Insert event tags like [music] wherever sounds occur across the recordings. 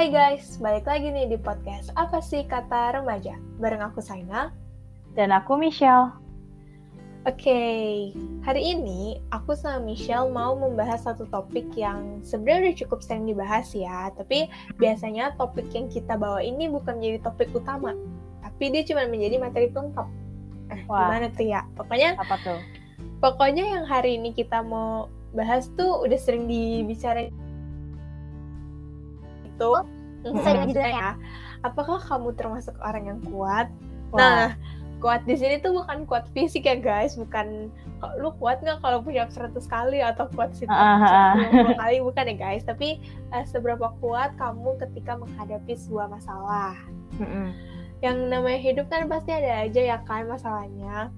Hai guys, balik lagi nih di podcast Apa sih Kata Remaja? Bareng aku Saina. Dan aku Michelle. Oke, hari ini aku sama Michelle mau membahas satu topik yang sebenarnya udah cukup sering dibahas ya. Tapi biasanya topik yang kita bawa ini bukan menjadi topik utama. Tapi dia cuma menjadi materi pelengkap. Eh, Wah. gimana tuh ya? Pokoknya Apa tuh? Pokoknya yang hari ini kita mau bahas tuh udah sering dibicarain itu dengan judulnya. Apakah kamu termasuk orang yang kuat? Nah, kuat di sini tuh bukan kuat fisik ya guys, bukan lu kuat nggak kalau punya 100 kali atau kuat ah. 150 kali bukan ya guys, tapi eh, seberapa kuat kamu ketika menghadapi sebuah masalah. Mm-mm. Yang namanya hidup kan pasti ada aja ya kan masalahnya.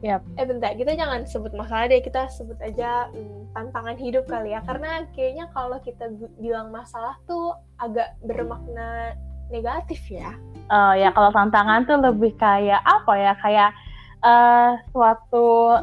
Yap. Eh bentar, kita jangan sebut masalah deh, kita sebut aja hmm, tantangan hidup kali ya. Karena kayaknya kalau kita bi- bilang masalah tuh agak bermakna negatif ya. Eh, ya kalau tantangan tuh lebih kayak apa ya? Kayak eh suatu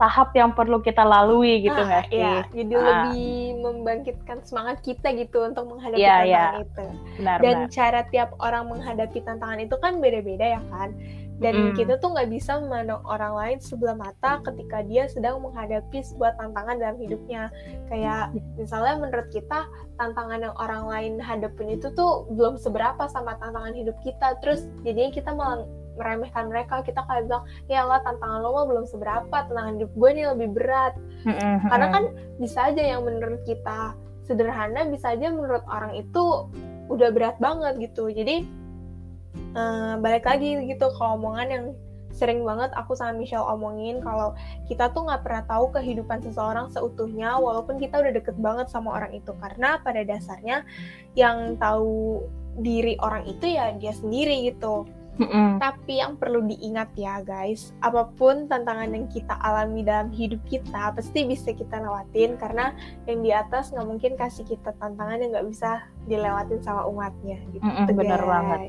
tahap yang perlu kita lalui gitu Ah, nggak sih? Iya, jadi Ah. lebih membangkitkan semangat kita gitu untuk menghadapi Iya, tantangan iya. itu. Benar, Dan benar. cara tiap orang menghadapi tantangan itu kan beda-beda ya kan. Dan Mm. kita tuh nggak bisa memandang orang lain sebelah mata ketika dia sedang menghadapi sebuah tantangan dalam hidupnya. Kayak misalnya menurut kita tantangan yang orang lain hadapin itu tuh belum seberapa sama tantangan hidup kita. Terus jadinya kita malah meremehkan mereka. Kita kayak bilang, ya Allah tantangan lo mah belum seberapa, tantangan hidup gue nih lebih berat. Karena kan bisa aja yang menurut kita sederhana, bisa aja menurut orang itu udah berat banget gitu. Jadi eh, balik lagi gitu ke omongan yang sering banget aku sama Michelle omongin kalau kita tuh nggak pernah tahu kehidupan seseorang seutuhnya walaupun kita udah deket banget sama orang itu karena pada dasarnya yang tahu diri orang itu ya dia sendiri gitu. Mm-mm. Tapi yang perlu diingat ya guys, apa pun tantangan yang kita alami dalam hidup kita pasti bisa kita lewatin karena yang di atas nggak mungkin kasih kita tantangan yang nggak bisa dilewatin sama umatnya gitu. Mm-mm, bener guys. banget.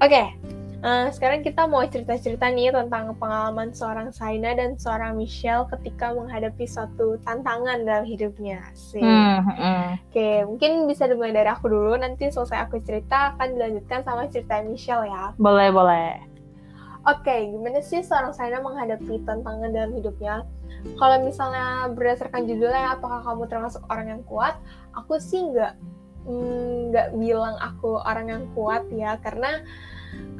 Oke, eh, sekarang kita mau cerita-cerita nih tentang pengalaman seorang Saina dan seorang Michelle ketika menghadapi suatu tantangan dalam hidupnya. Sih. Mm, mm-mm. Oke, mungkin bisa dimulai dari aku dulu. Nanti selesai aku cerita akan dilanjutkan sama cerita Michelle ya. Boleh, boleh. Oke, gimana sih seorang Saina menghadapi tantangan dalam hidupnya? Kalau misalnya berdasarkan judulnya, apakah kamu termasuk orang yang kuat? Aku sih nggak mm, nggak bilang aku orang yang kuat ya, karena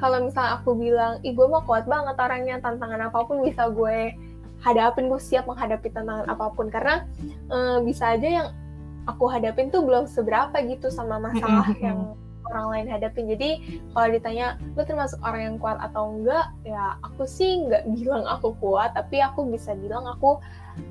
kalau misalnya aku bilang, ih gue mah kuat banget orangnya, tantangan apa pun bisa gue hadapin, gue siap menghadapi tantangan apa pun. Karena eh, bisa aja yang aku hadapin tuh belum seberapa gitu sama masalah yang orang lain hadapin. Jadi kalau ditanya lu termasuk orang yang kuat atau enggak ya aku sih nggak bilang aku kuat tapi aku bisa bilang aku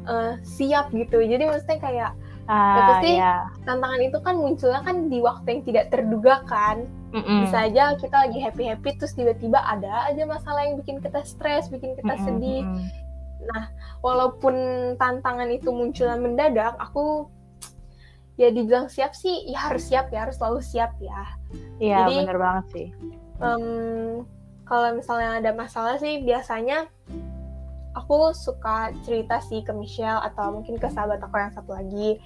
eh, siap gitu jadi maksudnya kayak Ah, pasti ya. tantangan itu kan munculnya kan di waktu yang tidak terduga kan Mm-mm. bisa aja kita lagi happy happy terus tiba-tiba ada aja masalah yang bikin kita stres bikin kita Mm-mm, sedih mm-mm. walaupun tantangan itu munculnya mendadak aku ya dibilang siap sih ya harus siap ya harus selalu siap ya Iya, bener banget sih. Em, kalau misalnya ada masalah sih biasanya aku suka cerita sih ke Michelle atau mungkin ke sahabat aku yang satu lagi.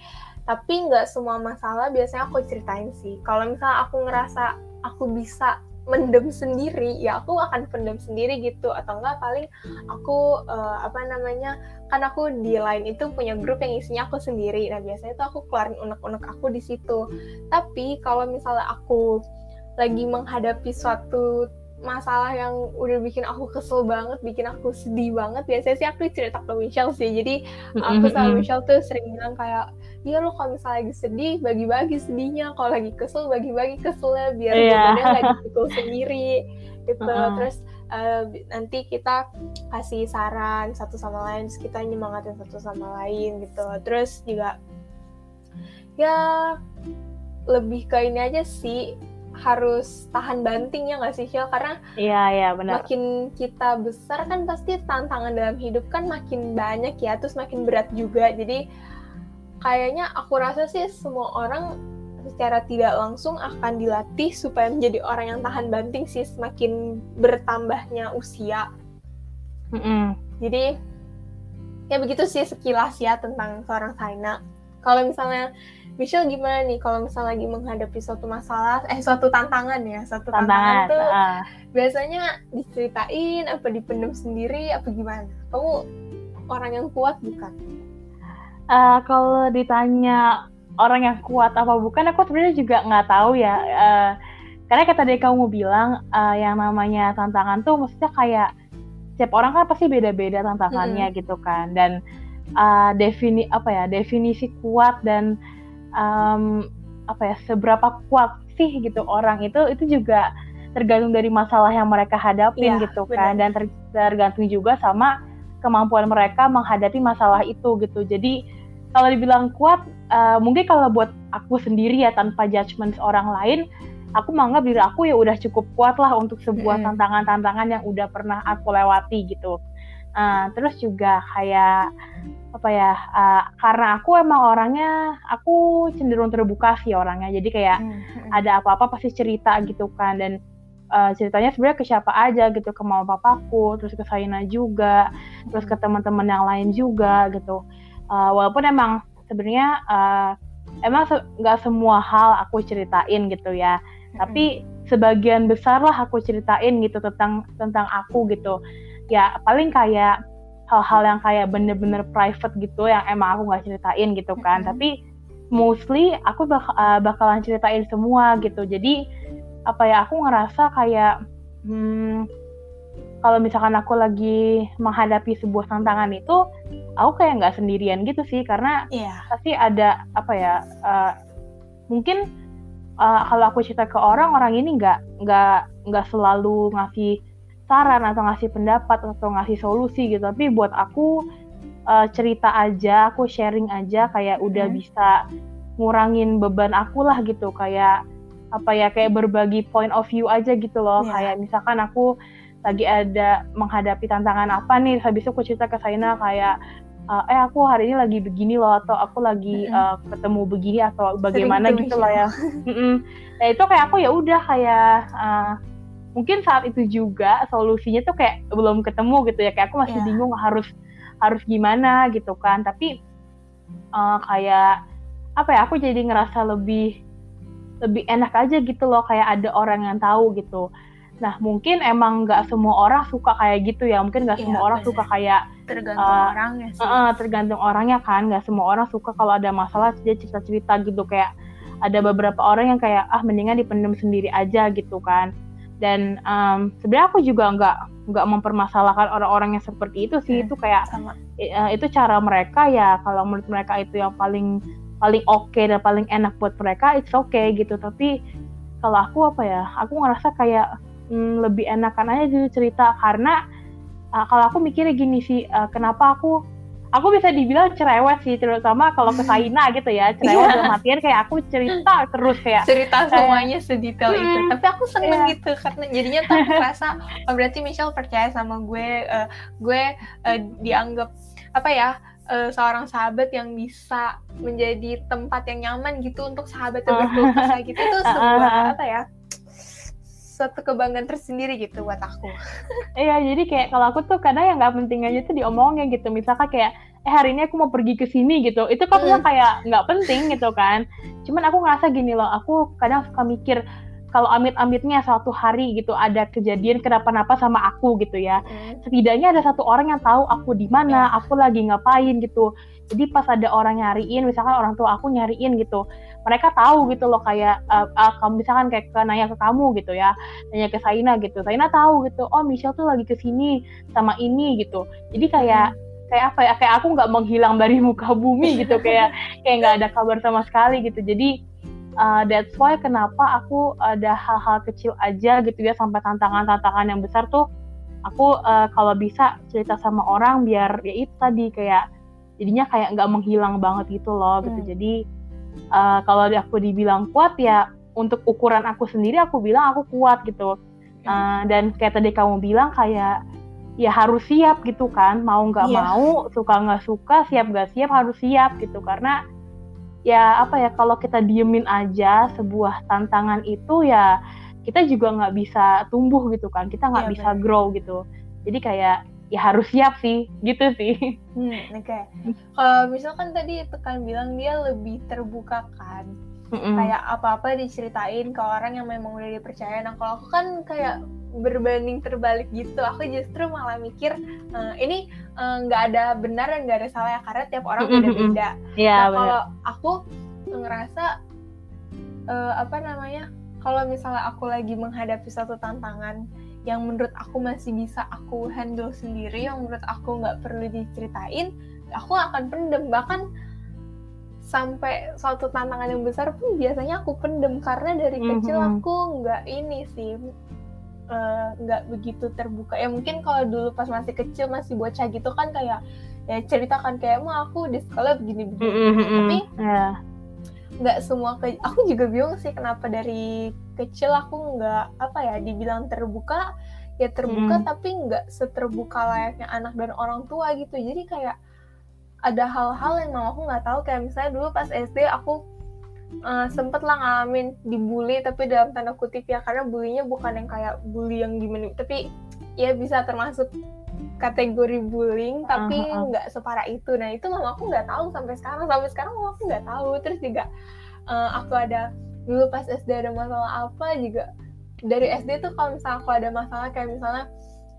Tapi nggak semua masalah biasanya aku ceritain sih. Kalau misalnya aku ngerasa aku bisa mendem sendiri, ya aku akan pendem sendiri gitu. Atau enggak paling aku eh, apa namanya kan aku di line itu punya grup yang isinya aku sendiri. Nah biasanya tuh aku keluarin unek-unek aku di situ. Tapi kalau misalnya aku lagi menghadapi suatu masalah yang udah bikin aku kesel banget, bikin aku sedih banget, biasanya sih aku cerita ke Michelle sih. Jadi aku sama. Michelle tuh sering bilang kayak, iya lo kalau misalnya lagi sedih, bagi-bagi sedihnya. Kalau lagi kesel, bagi-bagi keselnya, biar Iya. bebannya nggak dipikul sendiri. Gitu. Mm-mm. Terus bi- nanti kita kasih saran satu sama lain, terus kita nyemangatin satu sama lain gitu. Terus juga ya lebih ke ini aja sih harus tahan banting ya nggak sih Shil? Karena Iya, iya, benar. makin kita besar kan pasti tantangan dalam hidup kan makin banyak ya, terus makin berat juga. Jadi kayaknya aku rasa sih semua orang secara tidak langsung akan dilatih supaya menjadi orang yang tahan banting sih semakin bertambahnya usia. Mm-mm. Jadi ya begitu sih sekilas ya tentang seorang Saina. Kalau misalnya Michelle gimana nih kalau misalnya lagi menghadapi suatu masalah, eh suatu tantangan ya, suatu tantangan, tantangan tuh uh. biasanya diceritain apa dipendam sendiri apa gimana? Kamu orang yang kuat bukan? Uh, kalau ditanya orang yang kuat apa bukan, aku sebenarnya juga nggak tahu ya. Uh, karena kata tadi kamu bilang uh, yang namanya tantangan tuh maksudnya kayak setiap orang kan pasti beda-beda tantangannya hmm. gitu kan dan uh, defini apa ya definisi kuat dan um, apa ya seberapa kuat sih gitu orang itu itu juga tergantung dari masalah yang mereka hadapin ya, gitu kan. Dan ter, tergantung juga sama kemampuan mereka menghadapi masalah itu gitu. Jadi kalau dibilang kuat uh, mungkin kalau buat aku sendiri ya tanpa judgement orang lain aku menganggap diri aku ya udah cukup kuat lah untuk sebuah tantangan-tantangan yang udah pernah aku lewati gitu. Uh, terus juga kayak apa ya uh, karena aku emang orangnya aku cenderung terbuka sih orangnya. Jadi kayak hmm. ada apa-apa pasti cerita gitu kan. Dan uh, ceritanya sebenarnya ke siapa aja gitu ke mama papaku terus ke Saina juga terus ke teman-teman yang lain juga gitu. Uh, walaupun emang sebenarnya uh, emang nggak se semua hal aku ceritain gitu ya. Tapi sebagian besar lah aku ceritain gitu tentang tentang aku gitu ya paling kayak hal-hal yang kayak bener-bener private gitu yang emang aku nggak ceritain gitu kan. Tapi mostly aku bak uh, bakalan ceritain semua gitu. Jadi apa ya aku ngerasa kayak hmm, kalau misalkan aku lagi menghadapi sebuah tantangan itu aku kayak nggak sendirian gitu sih. Karena yeah. pasti ada apa ya uh, mungkin uh, kalau aku cerita ke orang orang ini nggak nggak nggak selalu ngasih saran atau ngasih pendapat atau ngasih solusi gitu tapi buat aku uh, cerita aja aku sharing aja kayak udah hmm. bisa ngurangin beban aku lah gitu kayak apa ya kayak berbagi point of view aja gitu loh yeah. kayak misalkan aku lagi ada menghadapi tantangan apa nih habis itu aku cerita ke Saina kayak uh, eh aku hari ini lagi begini loh atau aku lagi uh, ketemu begini atau bagaimana Sering gitu lah ya. nah itu kayak aku ya udah kayak uh, mungkin saat itu juga solusinya tuh kayak belum ketemu gitu ya. Kayak aku masih yeah. bingung harus harus gimana gitu kan. Tapi uh, kayak apa ya aku jadi ngerasa lebih lebih enak aja gitu loh. Kayak ada orang yang tahu gitu. Nah mungkin emang nggak semua orang suka kayak gitu ya, mungkin nggak iya, semua orang suka kayak tergantung uh, orangnya sih. Uh, tergantung orangnya kan, nggak semua orang suka kalau ada masalah dia cerita-cerita gitu. Kayak ada beberapa orang yang kayak ah mendingan dipendam sendiri aja gitu kan. Dan um, sebenarnya aku juga nggak nggak mempermasalahkan orang-orang yang seperti itu sih, hmm, itu kayak sama. Uh, itu cara mereka ya kalau menurut mereka itu yang paling paling oke okay dan paling enak buat mereka, it's okay gitu. Tapi kalau aku apa ya, aku ngerasa kayak hmm, lebih enakan aja dulu cerita karena uh, kalau aku mikirnya gini sih uh, kenapa aku aku bisa dibilang cerewet sih terutama kalau ke Saina gitu ya cerewet yeah. dalam artian kayak aku cerita terus kayak cerita semuanya sedetail hmm, itu tapi aku seneng yeah. gitu karena jadinya tuh aku [laughs] merasa oh, berarti Michelle percaya sama gue uh, gue uh, dianggap apa ya uh, seorang sahabat yang bisa menjadi tempat yang nyaman gitu untuk sahabat yang berkeluh gitu itu [laughs] sebuah apa ya suatu kebanggaan tersendiri gitu buat aku. Iya, jadi kayak kalau aku tuh kadang yang nggak penting aja tuh diomongin gitu. Misalkan kayak, eh hari ini aku mau pergi ke sini gitu. Itu kan mm. kayak nggak penting gitu kan. Cuman aku ngerasa gini loh, aku kadang suka mikir, kalau amit-amitnya suatu hari gitu ada kejadian kenapa-napa sama aku gitu ya. Hmm. Setidaknya ada satu orang yang tahu aku di mana, yeah. aku lagi ngapain gitu. Jadi pas ada orang nyariin, misalkan orang tua aku nyariin gitu, mereka tahu gitu loh kayak uh, uh, misalkan kayak ke, nanya ke kamu gitu ya, nanya ke Saina gitu. Saina tahu gitu, oh Michelle tuh lagi ke sini sama ini gitu. Jadi kayak kayak apa ya kayak aku nggak menghilang dari muka bumi [laughs] gitu kayak kayak nggak ada kabar sama sekali gitu. Jadi uh, that's why kenapa aku ada hal-hal kecil aja gitu ya sampai tantangan-tantangan yang besar tuh aku uh, kalau bisa cerita sama orang biar ya itu tadi kayak jadinya kayak nggak menghilang banget gitu loh gitu. Hmm. jadi uh, kalau aku dibilang kuat ya untuk ukuran aku sendiri aku bilang aku kuat gitu. Uh, dan kayak tadi kamu bilang kayak ya harus siap gitu kan mau nggak yeah. mau suka nggak suka siap nggak siap harus siap gitu karena ya apa ya kalau kita diemin aja sebuah tantangan itu ya kita juga nggak bisa tumbuh gitu kan kita nggak ya, bisa bener. grow gitu jadi kayak ya harus siap sih gitu sih hmm, oke okay. kalau misalkan tadi tekan bilang dia lebih terbuka kan mm-hmm. kayak apa-apa diceritain ke orang yang memang udah dipercaya. Nah kalau aku kan kayak berbanding terbalik gitu. Aku justru malah mikir uh, ini eh, nggak uh, ada benar dan nggak ada salah ya karena tiap orang beda-beda. Yeah, nah kalau aku ngerasa uh, apa namanya kalau misalnya aku lagi menghadapi suatu tantangan yang menurut aku masih bisa aku handle sendiri yang menurut aku nggak perlu diceritain aku akan pendem. Bahkan sampai suatu tantangan yang besar pun biasanya aku pendem karena dari mm -hmm. kecil aku nggak ini sih eh, nggak uh, begitu terbuka ya mungkin kalau dulu pas masih kecil masih bocah gitu kan kayak ya ceritakan kayak mau aku di sekolah begini begini mm -hmm. tapi yeah. nggak semua ke aku juga bingung sih kenapa dari kecil aku nggak apa ya dibilang terbuka ya terbuka mm. tapi nggak seterbuka layaknya anak dan orang tua gitu jadi kayak ada hal-hal yang mama aku nggak tahu. Kayak misalnya dulu pas SD aku uh, sempet lah ngalamin dibully tapi dalam tanda kutip ya karena bullynya bukan yang kayak bully yang gimana. Tapi ya bisa termasuk kategori bullying tapi nggak uh, uh, separah itu. Nah itu mama aku nggak tahu sampai sekarang. Sampai sekarang mama aku nggak tahu. Terus juga uh, aku ada dulu pas SD ada masalah apa juga. Dari SD tuh kalau misalnya aku ada masalah kayak misalnya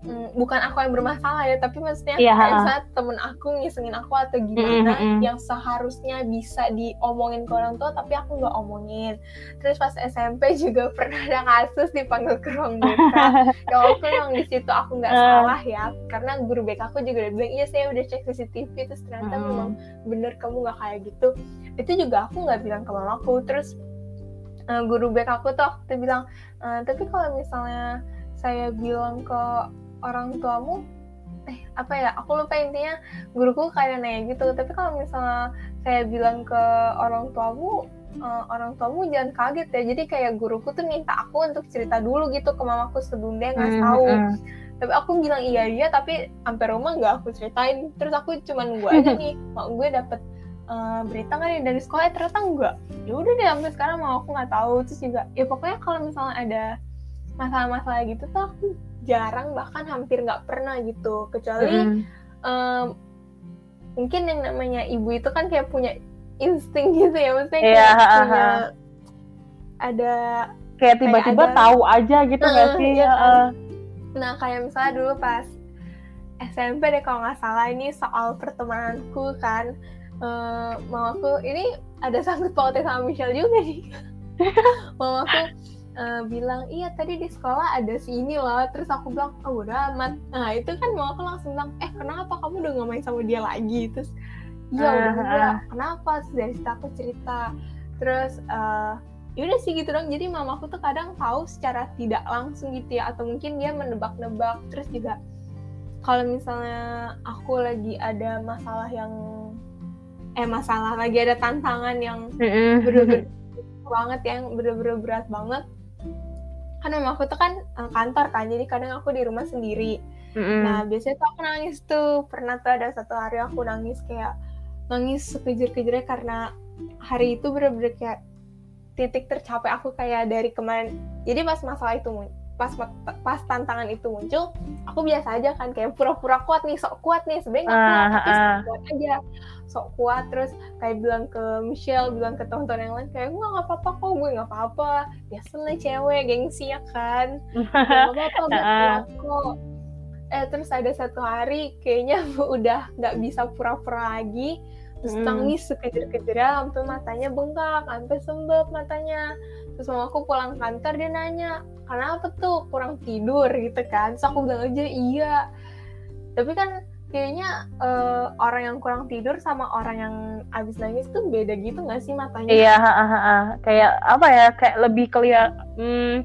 mm, bukan aku yang bermasalah ya tapi maksudnya yeah. kayak misalnya temen aku ngisengin aku atau gimana mm -hmm. yang seharusnya bisa diomongin ke orang tua tapi aku nggak omongin terus pas SMP juga [laughs] pernah ada kasus dipanggil ke ruang BK [laughs] ya walaupun yang di situ aku nggak uh. salah ya karena guru BK aku juga udah bilang iya saya udah cek CCTV terus ternyata mm. memang bener kamu nggak kayak gitu itu juga aku nggak bilang ke mamaku terus uh, guru BK aku tuh waktu bilang uh, tapi kalau misalnya saya bilang ke orang tuamu eh apa ya aku lupa intinya guruku kayak nanya gitu. Tapi kalau misalnya saya bilang ke orang tuamu uh, orang tuamu jangan kaget ya. Jadi kayak guruku tuh minta aku untuk cerita dulu gitu ke mamaku sebelum dia nggak tahu. mm -hmm. tapi aku bilang iya iya tapi sampai rumah nggak aku ceritain. Terus aku cuman gue aja [laughs] nih mak gue dapet uh, berita nih dari sekolah? Ternyata enggak ya udah deh sampai sekarang mau aku nggak tahu. Terus juga ya pokoknya kalau misalnya ada masalah-masalah gitu tuh aku jarang bahkan hampir nggak pernah gitu. Kecuali mm um, mungkin yang namanya ibu itu kan kayak punya insting [laughs] gitu ya. Maksudnya kayak yeah, punya ada kayak tiba-tiba tahu aja gitu nggak uh, sih? ya, uh. nah kayak misalnya dulu pas SMP deh kalau nggak salah ini soal pertemananku kan. Uh, mamaku ini ada [laughs] sangkut pautnya sama Michelle juga nih. [laughs] Mamaku uh, bilang iya tadi di sekolah ada si ini loh. Terus aku bilang oh udah amat. Nah itu kan mau aku langsung bilang eh kenapa kamu udah gak main sama dia lagi? Terus iya udah uh, kenapa? Terus dari situ aku cerita. Terus uh, yaudah sih gitu dong. Jadi mamaku tuh kadang tahu secara tidak langsung gitu ya atau mungkin dia menebak-nebak. Terus juga kalau misalnya aku lagi ada masalah yang eh masalah lagi ada tantangan yang bener-bener [laughs] banget yang bener-bener berat banget kan memang aku tuh kan uh, kantor kan jadi kadang aku di rumah sendiri. Mm-hmm. nah biasanya tuh aku nangis tuh. Pernah tuh ada satu hari aku nangis kayak nangis sekejir-kejirnya karena hari itu bener-bener kayak titik tercapai aku kayak dari kemarin. Jadi pas masalah itu pas pas tantangan itu muncul aku biasa aja kan kayak pura-pura kuat nih sok kuat nih. Sebenarnya nggak kuat uh, tapi sok kuat aja. Sok kuat terus kayak bilang ke Michelle bilang ke teman-teman yang lain kayak gue nggak apa-apa kok gue nggak apa-apa. Biasa lah cewek gengsi ya kan? Nggak apa-apa [laughs] gue kuat kok. Eh terus ada satu hari kayaknya [laughs] udah nggak bisa pura-pura lagi terus hmm. nangis sekejar-kejar sampai matanya bengkak sampai sembab matanya. Terus mama aku pulang kantor dia nanya kenapa tuh kurang tidur? Gitu kan. So aku bilang aja iya. Tapi kan kayaknya uh, orang yang kurang tidur sama orang yang abis nangis tuh beda gitu nggak sih matanya? Iya ha, ha, ha. kayak apa ya? Kayak lebih kelihatan hmm,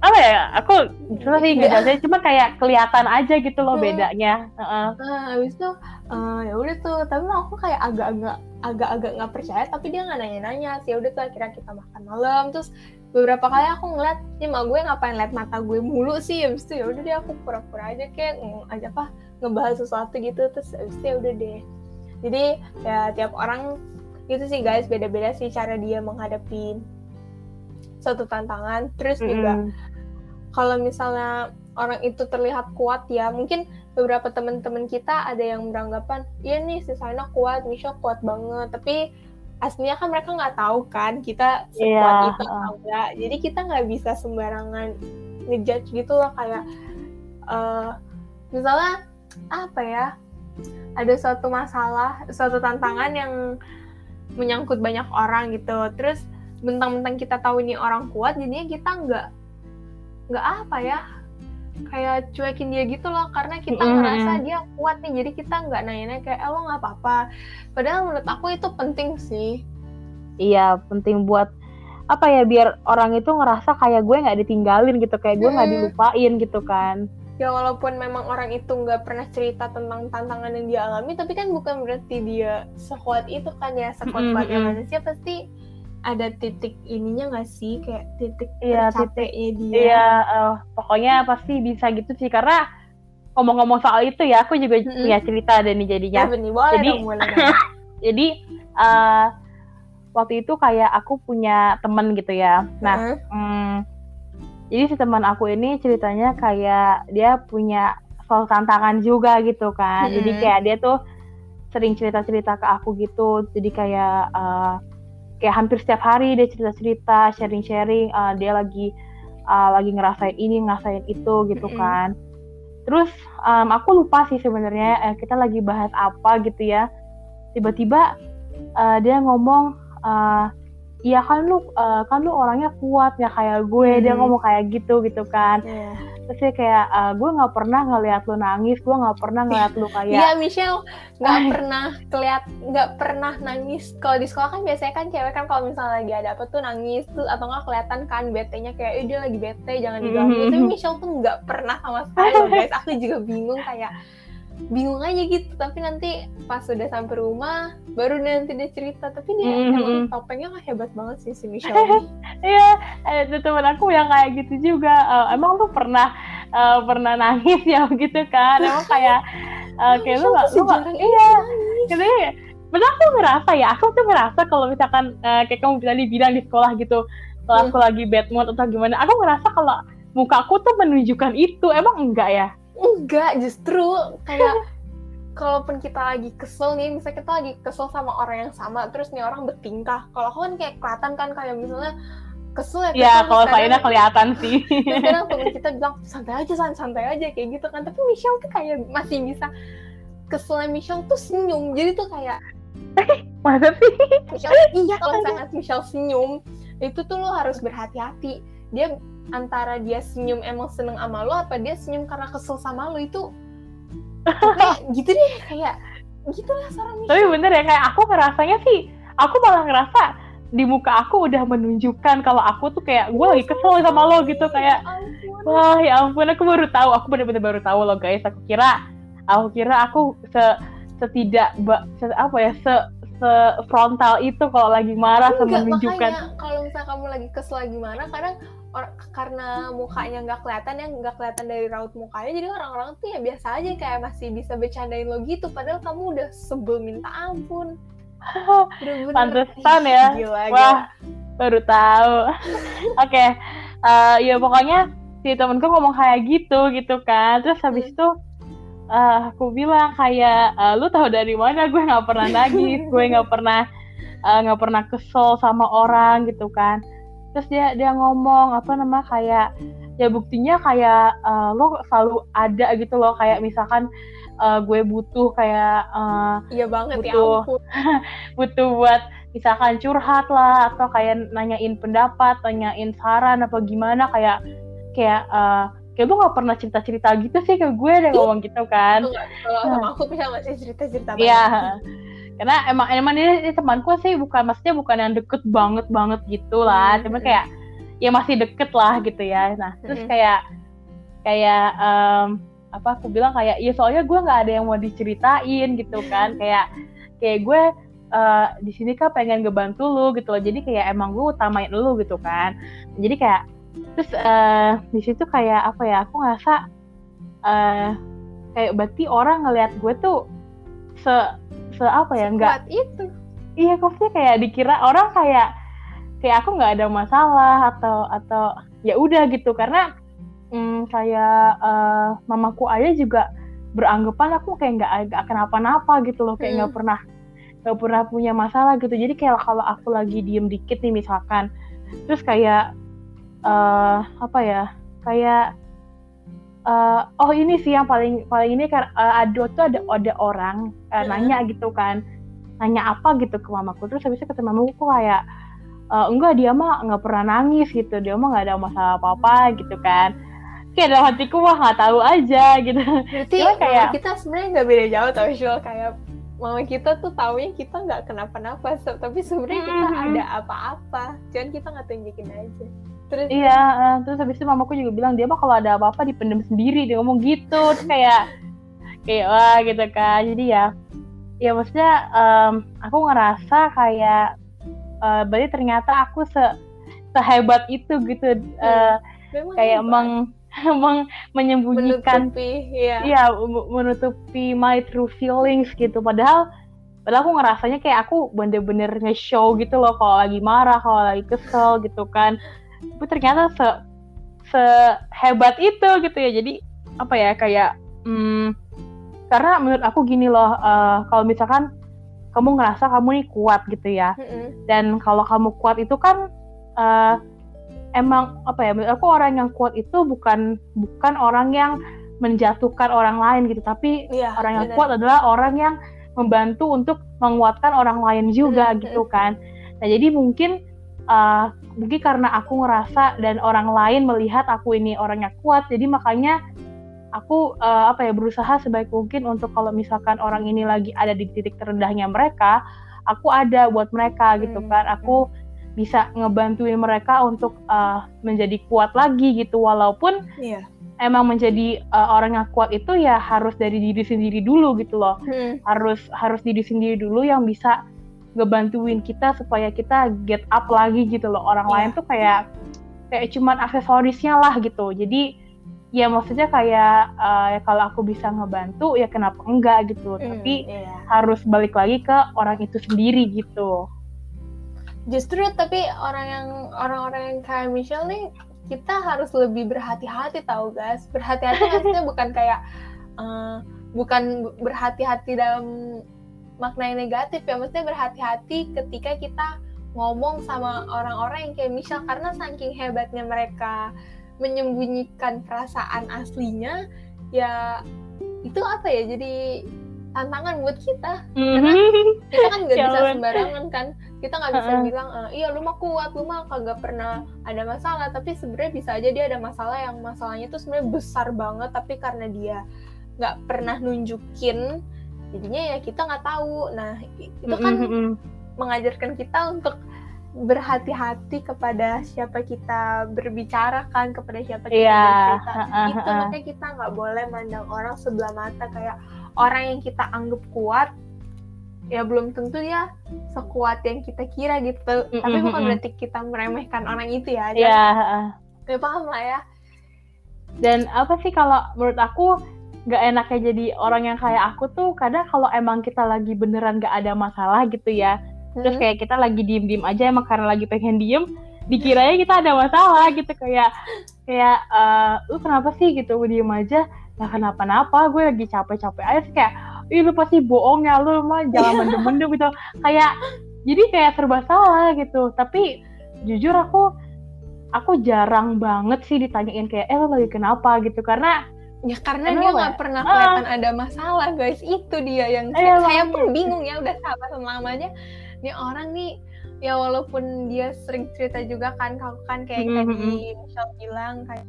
apa ya? Aku susah sih beda sih. Cuma kayak kelihatan aja gitu loh hmm. bedanya. Uh nah abis itu uh, ya udah tuh. Tapi aku kayak agak-agak agak-agak nggak percaya tapi dia nggak nanya-nanya. Sih ya udah tuh akhirnya kita makan malam. Terus beberapa kali aku ngeliat nih mak gue ngapain liat mata gue mulu sih? Abis itu ya udah deh aku pura-pura aja kayak aja apa ngebahas sesuatu gitu. Terus abis itu ya udah deh. Jadi ya tiap orang gitu sih guys. Beda-beda sih cara dia menghadapi suatu tantangan. Terus mm juga kalau misalnya orang itu terlihat kuat ya mungkin beberapa teman-teman kita ada yang beranggapan iya nih si Saina kuat Michelle kuat banget. Tapi aslinya kan mereka nggak tahu kan kita sekuat Iya, itu atau enggak. Jadi kita nggak bisa sembarangan ngejudge gitu loh kayak eh misalnya apa ya ada suatu masalah suatu tantangan yang menyangkut banyak orang gitu. Terus mentang-mentang kita tahu ini orang kuat jadinya kita nggak nggak apa ya kayak cuekin dia gitu loh karena kita Mm-mm. ngerasa dia kuat nih jadi kita nggak nanya kayak eh, lo nggak apa-apa padahal menurut aku itu penting sih Iya, penting buat apa ya biar orang itu ngerasa kayak gue nggak ditinggalin gitu, kayak gue nggak Hmm. dilupain gitu kan. ya walaupun memang orang itu nggak pernah cerita tentang tantangan yang dia alami tapi kan bukan berarti dia sekuat itu kan ya sekuat kuatnya Mm-mm. manusia pasti ada titik ininya nggak sih kayak titik Iya, tercapainya dia Iya, eh, pokoknya pasti bisa gitu sih karena ngomong-ngomong soal itu ya, aku juga Mm-mm. punya cerita deh nih jadinya. Ya, benih boleh Jadi- dong boleh dong. [laughs] Jadi eh, waktu itu kayak aku punya temen gitu ya. Nah, Heeh. Hmm, jadi si teman aku ini ceritanya kayak dia punya soal tantangan juga gitu kan. Jadi Mm-mm. kayak dia tuh sering cerita-cerita ke aku gitu. Jadi kayak eh, kayak hampir setiap hari dia cerita-cerita, sharing-sharing. eh, dia lagi eh, lagi ngerasain ini, ngerasain itu gitu Mm-mm. kan. Terus em, aku lupa sih sebenarnya eh, kita lagi bahas apa gitu ya. Tiba-tiba eh, dia ngomong eh, Iya kan lu eh, kan lu orangnya kuat ya kayak gue dia Hmm. ngomong kayak gitu gitu kan Iya. Terus dia kayak "Eh, gue nggak pernah ngeliat lu nangis gue nggak pernah ngeliat lu Iya kayak Michelle nggak [laughs] pernah keliat nggak pernah nangis. Kalau di sekolah kan biasanya kan cewek kan kalau misalnya lagi ada apa tuh nangis tuh atau nggak kelihatan kan bete-nya kayak eh, dia lagi bete jangan diganggu. Mhm. tapi Michelle tuh nggak pernah sama sekali guys. Aku juga bingung kayak bingung aja gitu tapi nanti pas udah sampai rumah baru nanti dia cerita tapi dia Mhm. emang topengnya nggak hebat banget sih si Michelle [laughs] iya ada temen aku yang kayak gitu juga Eh, emang lu pernah eh, pernah nangis ya [laughs] gitu kan emang kayak eh, kayak lu nggak tuh lu sejarang iya itu nangis. katanya Padahal aku ngerasa ya, aku tuh ngerasa kalau misalkan eh, kayak kamu tadi bilang di sekolah gitu, kalau Hmm. aku lagi bad mood atau gimana, aku ngerasa kalau mukaku tuh menunjukkan itu, emang enggak ya? Enggak, justru [laughs] kayak kalaupun kita lagi kesel nih, misalnya kita lagi kesel sama orang yang sama, terus nih orang bertingkah. Kalau aku kan kayak kelihatan kan kayak misalnya kesel ya. Ya, kalau kadang- kelihatan sih. terus kadang [laughs] temen kita bilang santai aja, san santai aja kayak gitu kan. Tapi Michelle tuh kayak masih bisa keselnya Michelle tuh senyum. Jadi tuh kayak [laughs] Masa sih? Michelle, iya kalau misalnya Michelle senyum, itu tuh lo harus berhati-hati. Dia antara dia senyum emang seneng sama lo, apa dia senyum karena kesel sama lo itu [laughs] kayak gitu deh kayak gitu lah seorang Tapi Michelle. bener ya, kayak aku ngerasanya sih, aku malah ngerasa di muka aku udah menunjukkan kalau aku tuh kayak gue lagi kesel sama lo gitu kayak Ya ampun. wah ya ampun aku baru tahu aku bener-bener baru tahu loh guys aku kira aku kira aku se setidak se- apa ya se frontal itu kalau lagi marah sama menunjukkan makanya kalau misalnya kamu lagi kesel gimana kadang or- karena mukanya nggak kelihatan yang nggak kelihatan dari raut mukanya jadi orang-orang tuh ya biasa aja kayak masih bisa bercandain lo gitu padahal kamu udah sebel minta ampun [laughs] Bener-bener. Pantesan ya. Gila, Wah, baru tahu. [laughs] Oke, eh, ya pokoknya si temenku ngomong kayak gitu gitu kan. Terus habis Hmm. itu eh, aku bilang kayak eh, lu tahu dari mana gue nggak pernah nangis, [laughs] gue nggak pernah nggak pernah kesel sama orang gitu kan. Terus dia dia ngomong apa nama kayak ya buktinya kayak eh, lo selalu ada gitu loh kayak misalkan eh, gue butuh kayak eh, iya banget ya Betul. ampun [laughs] butuh buat misalkan curhat lah atau kayak nanyain pendapat, nanyain saran apa gimana kayak kayak eh, kayak lu nggak pernah cerita cerita gitu sih ke gue dia ngomong gitu kan kalau sama aku bisa masih cerita-cerita Iya banyak. Karena emang emang dia, dia temanku sih bukan maksudnya bukan yang deket banget banget gitu lah. Hmm, cuma hmm. kayak ya masih deket lah gitu ya. Nah terus Hmm. kayak kayak em, apa aku bilang kayak ya soalnya gue nggak ada yang mau diceritain gitu kan. Kayak kayak gue eh, di sini kan pengen ngebantu lu gitu loh. Jadi kayak emang gue utamain lu gitu kan. Jadi kayak terus eh, di situ kayak apa ya aku ngerasa eh kayak berarti orang ngelihat gue tuh se se apa ya? Nggak itu. Iya sih kayak dikira orang kayak kayak aku nggak ada masalah atau atau ya udah gitu. Karena mm, kayak eh, mamaku aja juga beranggapan aku kayak nggak nggak kenapa-napa gitu loh. Kayak nggak hmm. pernah nggak pernah punya masalah gitu. Jadi kayak kalau aku lagi diem dikit nih misalkan terus kayak uh, apa ya kayak uh, oh ini sih yang paling paling ini kan uh, ada tuh ada ada orang uh, nanya gitu kan. Nanya apa gitu ke mamaku terus habisnya kata mamaku kayak uh, enggak dia mah nggak pernah nangis gitu dia mah nggak ada masalah apa apa gitu kan. Kayak dalam hatiku mah nggak tahu aja gitu. Berarti kayak kita sebenarnya nggak beda jauh tau Shul. Kayak mama kita tuh taunya kita nggak kenapa-napa tapi sebenarnya kita mm -hmm. ada apa-apa. Cuman kita nggak tunjukin aja terus iya uh, terus habis itu mamaku juga bilang dia mah kalau ada apa-apa dipendam sendiri. Dia ngomong gitu terus kayak kayak wah gitu kan. Jadi ya ya maksudnya um, aku ngerasa kayak uh, berarti ternyata aku se sehebat itu gitu. Uh, kayak emang [laughs] emang menyembunyikan menutupi, ya. ya menutupi my true feelings gitu. Padahal padahal aku ngerasanya kayak aku bener-bener nge-show gitu loh kalau lagi marah kalau lagi kesel gitu kan tapi ternyata se sehebat itu gitu ya jadi apa ya kayak hmm, karena menurut aku gini loh uh, kalau misalkan kamu ngerasa kamu nih kuat gitu ya mm-hmm. dan kalau kamu kuat itu kan uh, emang apa ya menurut aku orang yang kuat itu bukan bukan orang yang menjatuhkan orang lain gitu tapi yeah, orang yang bener. kuat adalah orang yang membantu untuk menguatkan orang lain juga mm-hmm. gitu kan nah jadi mungkin uh, mungkin karena aku ngerasa dan orang lain melihat aku ini orangnya kuat jadi makanya aku uh, apa ya berusaha sebaik mungkin untuk kalau misalkan orang ini lagi ada di titik terendahnya mereka, aku ada buat mereka gitu hmm. kan. Aku bisa ngebantuin mereka untuk uh, menjadi kuat lagi gitu walaupun yeah. emang menjadi uh, orang yang kuat itu ya harus dari diri sendiri dulu gitu loh. Hmm. Harus harus diri sendiri dulu yang bisa ngebantuin kita supaya kita get up lagi gitu loh. Orang yeah. lain tuh kayak kayak cuman aksesorisnya lah gitu. Jadi ya maksudnya kayak uh, ya kalau aku bisa ngebantu ya kenapa enggak gitu mm, tapi yeah. harus balik lagi ke orang itu sendiri gitu justru tapi orang yang orang-orang yang kayak Michelle nih kita harus lebih berhati-hati tahu guys berhati-hati maksudnya [laughs] bukan kayak uh, bukan berhati-hati dalam makna yang negatif ya. Maksudnya berhati-hati ketika kita ngomong sama orang-orang yang kayak Michelle karena saking hebatnya mereka menyembunyikan perasaan aslinya ya itu apa ya jadi tantangan buat kita. Karena mm-hmm. kita kan nggak bisa sembarangan kan. Kita nggak bisa bilang e, iya lu mah kuat lu mah kagak pernah ada masalah. Tapi sebenarnya bisa aja dia ada masalah yang masalahnya tuh sebenarnya besar banget tapi karena dia nggak pernah nunjukin jadinya ya kita nggak tahu. Nah itu kan mengajarkan kita untuk berhati-hati kepada siapa kita berbicara kan kepada siapa kita yeah. bercerita. Itu makanya kita nggak boleh mandang orang sebelah mata kayak orang yang kita anggap kuat ya belum tentu ya sekuat yang kita kira gitu. Mm -hmm. tapi bukan berarti kita meremehkan orang itu ya ya yeah. paham lah ya. Dan apa sih kalau menurut aku nggak enaknya jadi orang yang kayak aku tuh kadang kalau emang kita lagi beneran nggak ada masalah gitu ya terus hmm. kayak kita lagi diem diem aja emang karena lagi pengen diem dikiranya kita ada masalah gitu kayak kayak uh, lu kenapa sih gitu gue diem aja? Nah kenapa-napa gue lagi capek-capek aja. Sih kayak ih lu pasti bohong ya lu mah jangan mendem-mendem gitu. Kayak jadi kayak serba salah gitu. Tapi jujur aku aku jarang banget sih ditanyain kayak eh lu lagi kenapa? gitu. Karena ya karena dia nggak pernah kelihatan uh, ada masalah guys. Itu dia yang eh, saya pun bingung ya udah sahabat lamanya ini orang nih ya walaupun dia sering cerita juga kan kalau kan kayak mm -hmm. tadi Michelle bilang kayak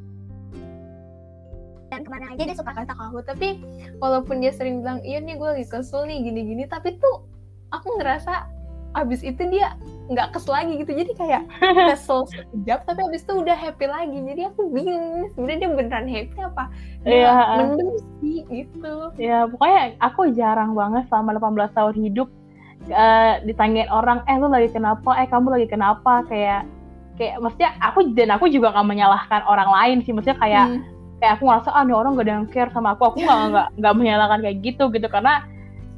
dan ke mana aja dia suka kata aku tapi walaupun dia sering bilang iya nih gue lagi kesel nih gini-gini tapi tuh aku ngerasa abis itu dia nggak kesel lagi gitu. Jadi kayak [laughs] kesel sekejap tapi abis itu udah happy lagi. Jadi aku bingung sebenarnya dia beneran happy apa? Dia yeah. mendem sih gitu. Ya yeah, pokoknya aku jarang banget selama 18 tahun hidup uh, ditanyain orang eh lu lagi kenapa? Eh kamu lagi kenapa? Kayak kayak maksudnya aku dan aku juga gak menyalahkan orang lain sih. Maksudnya kayak hmm. kayak aku ngerasa ah nih orang gak ada yang care sama aku. Aku nggak [laughs] nggak nggak menyalahkan kayak gitu gitu. Karena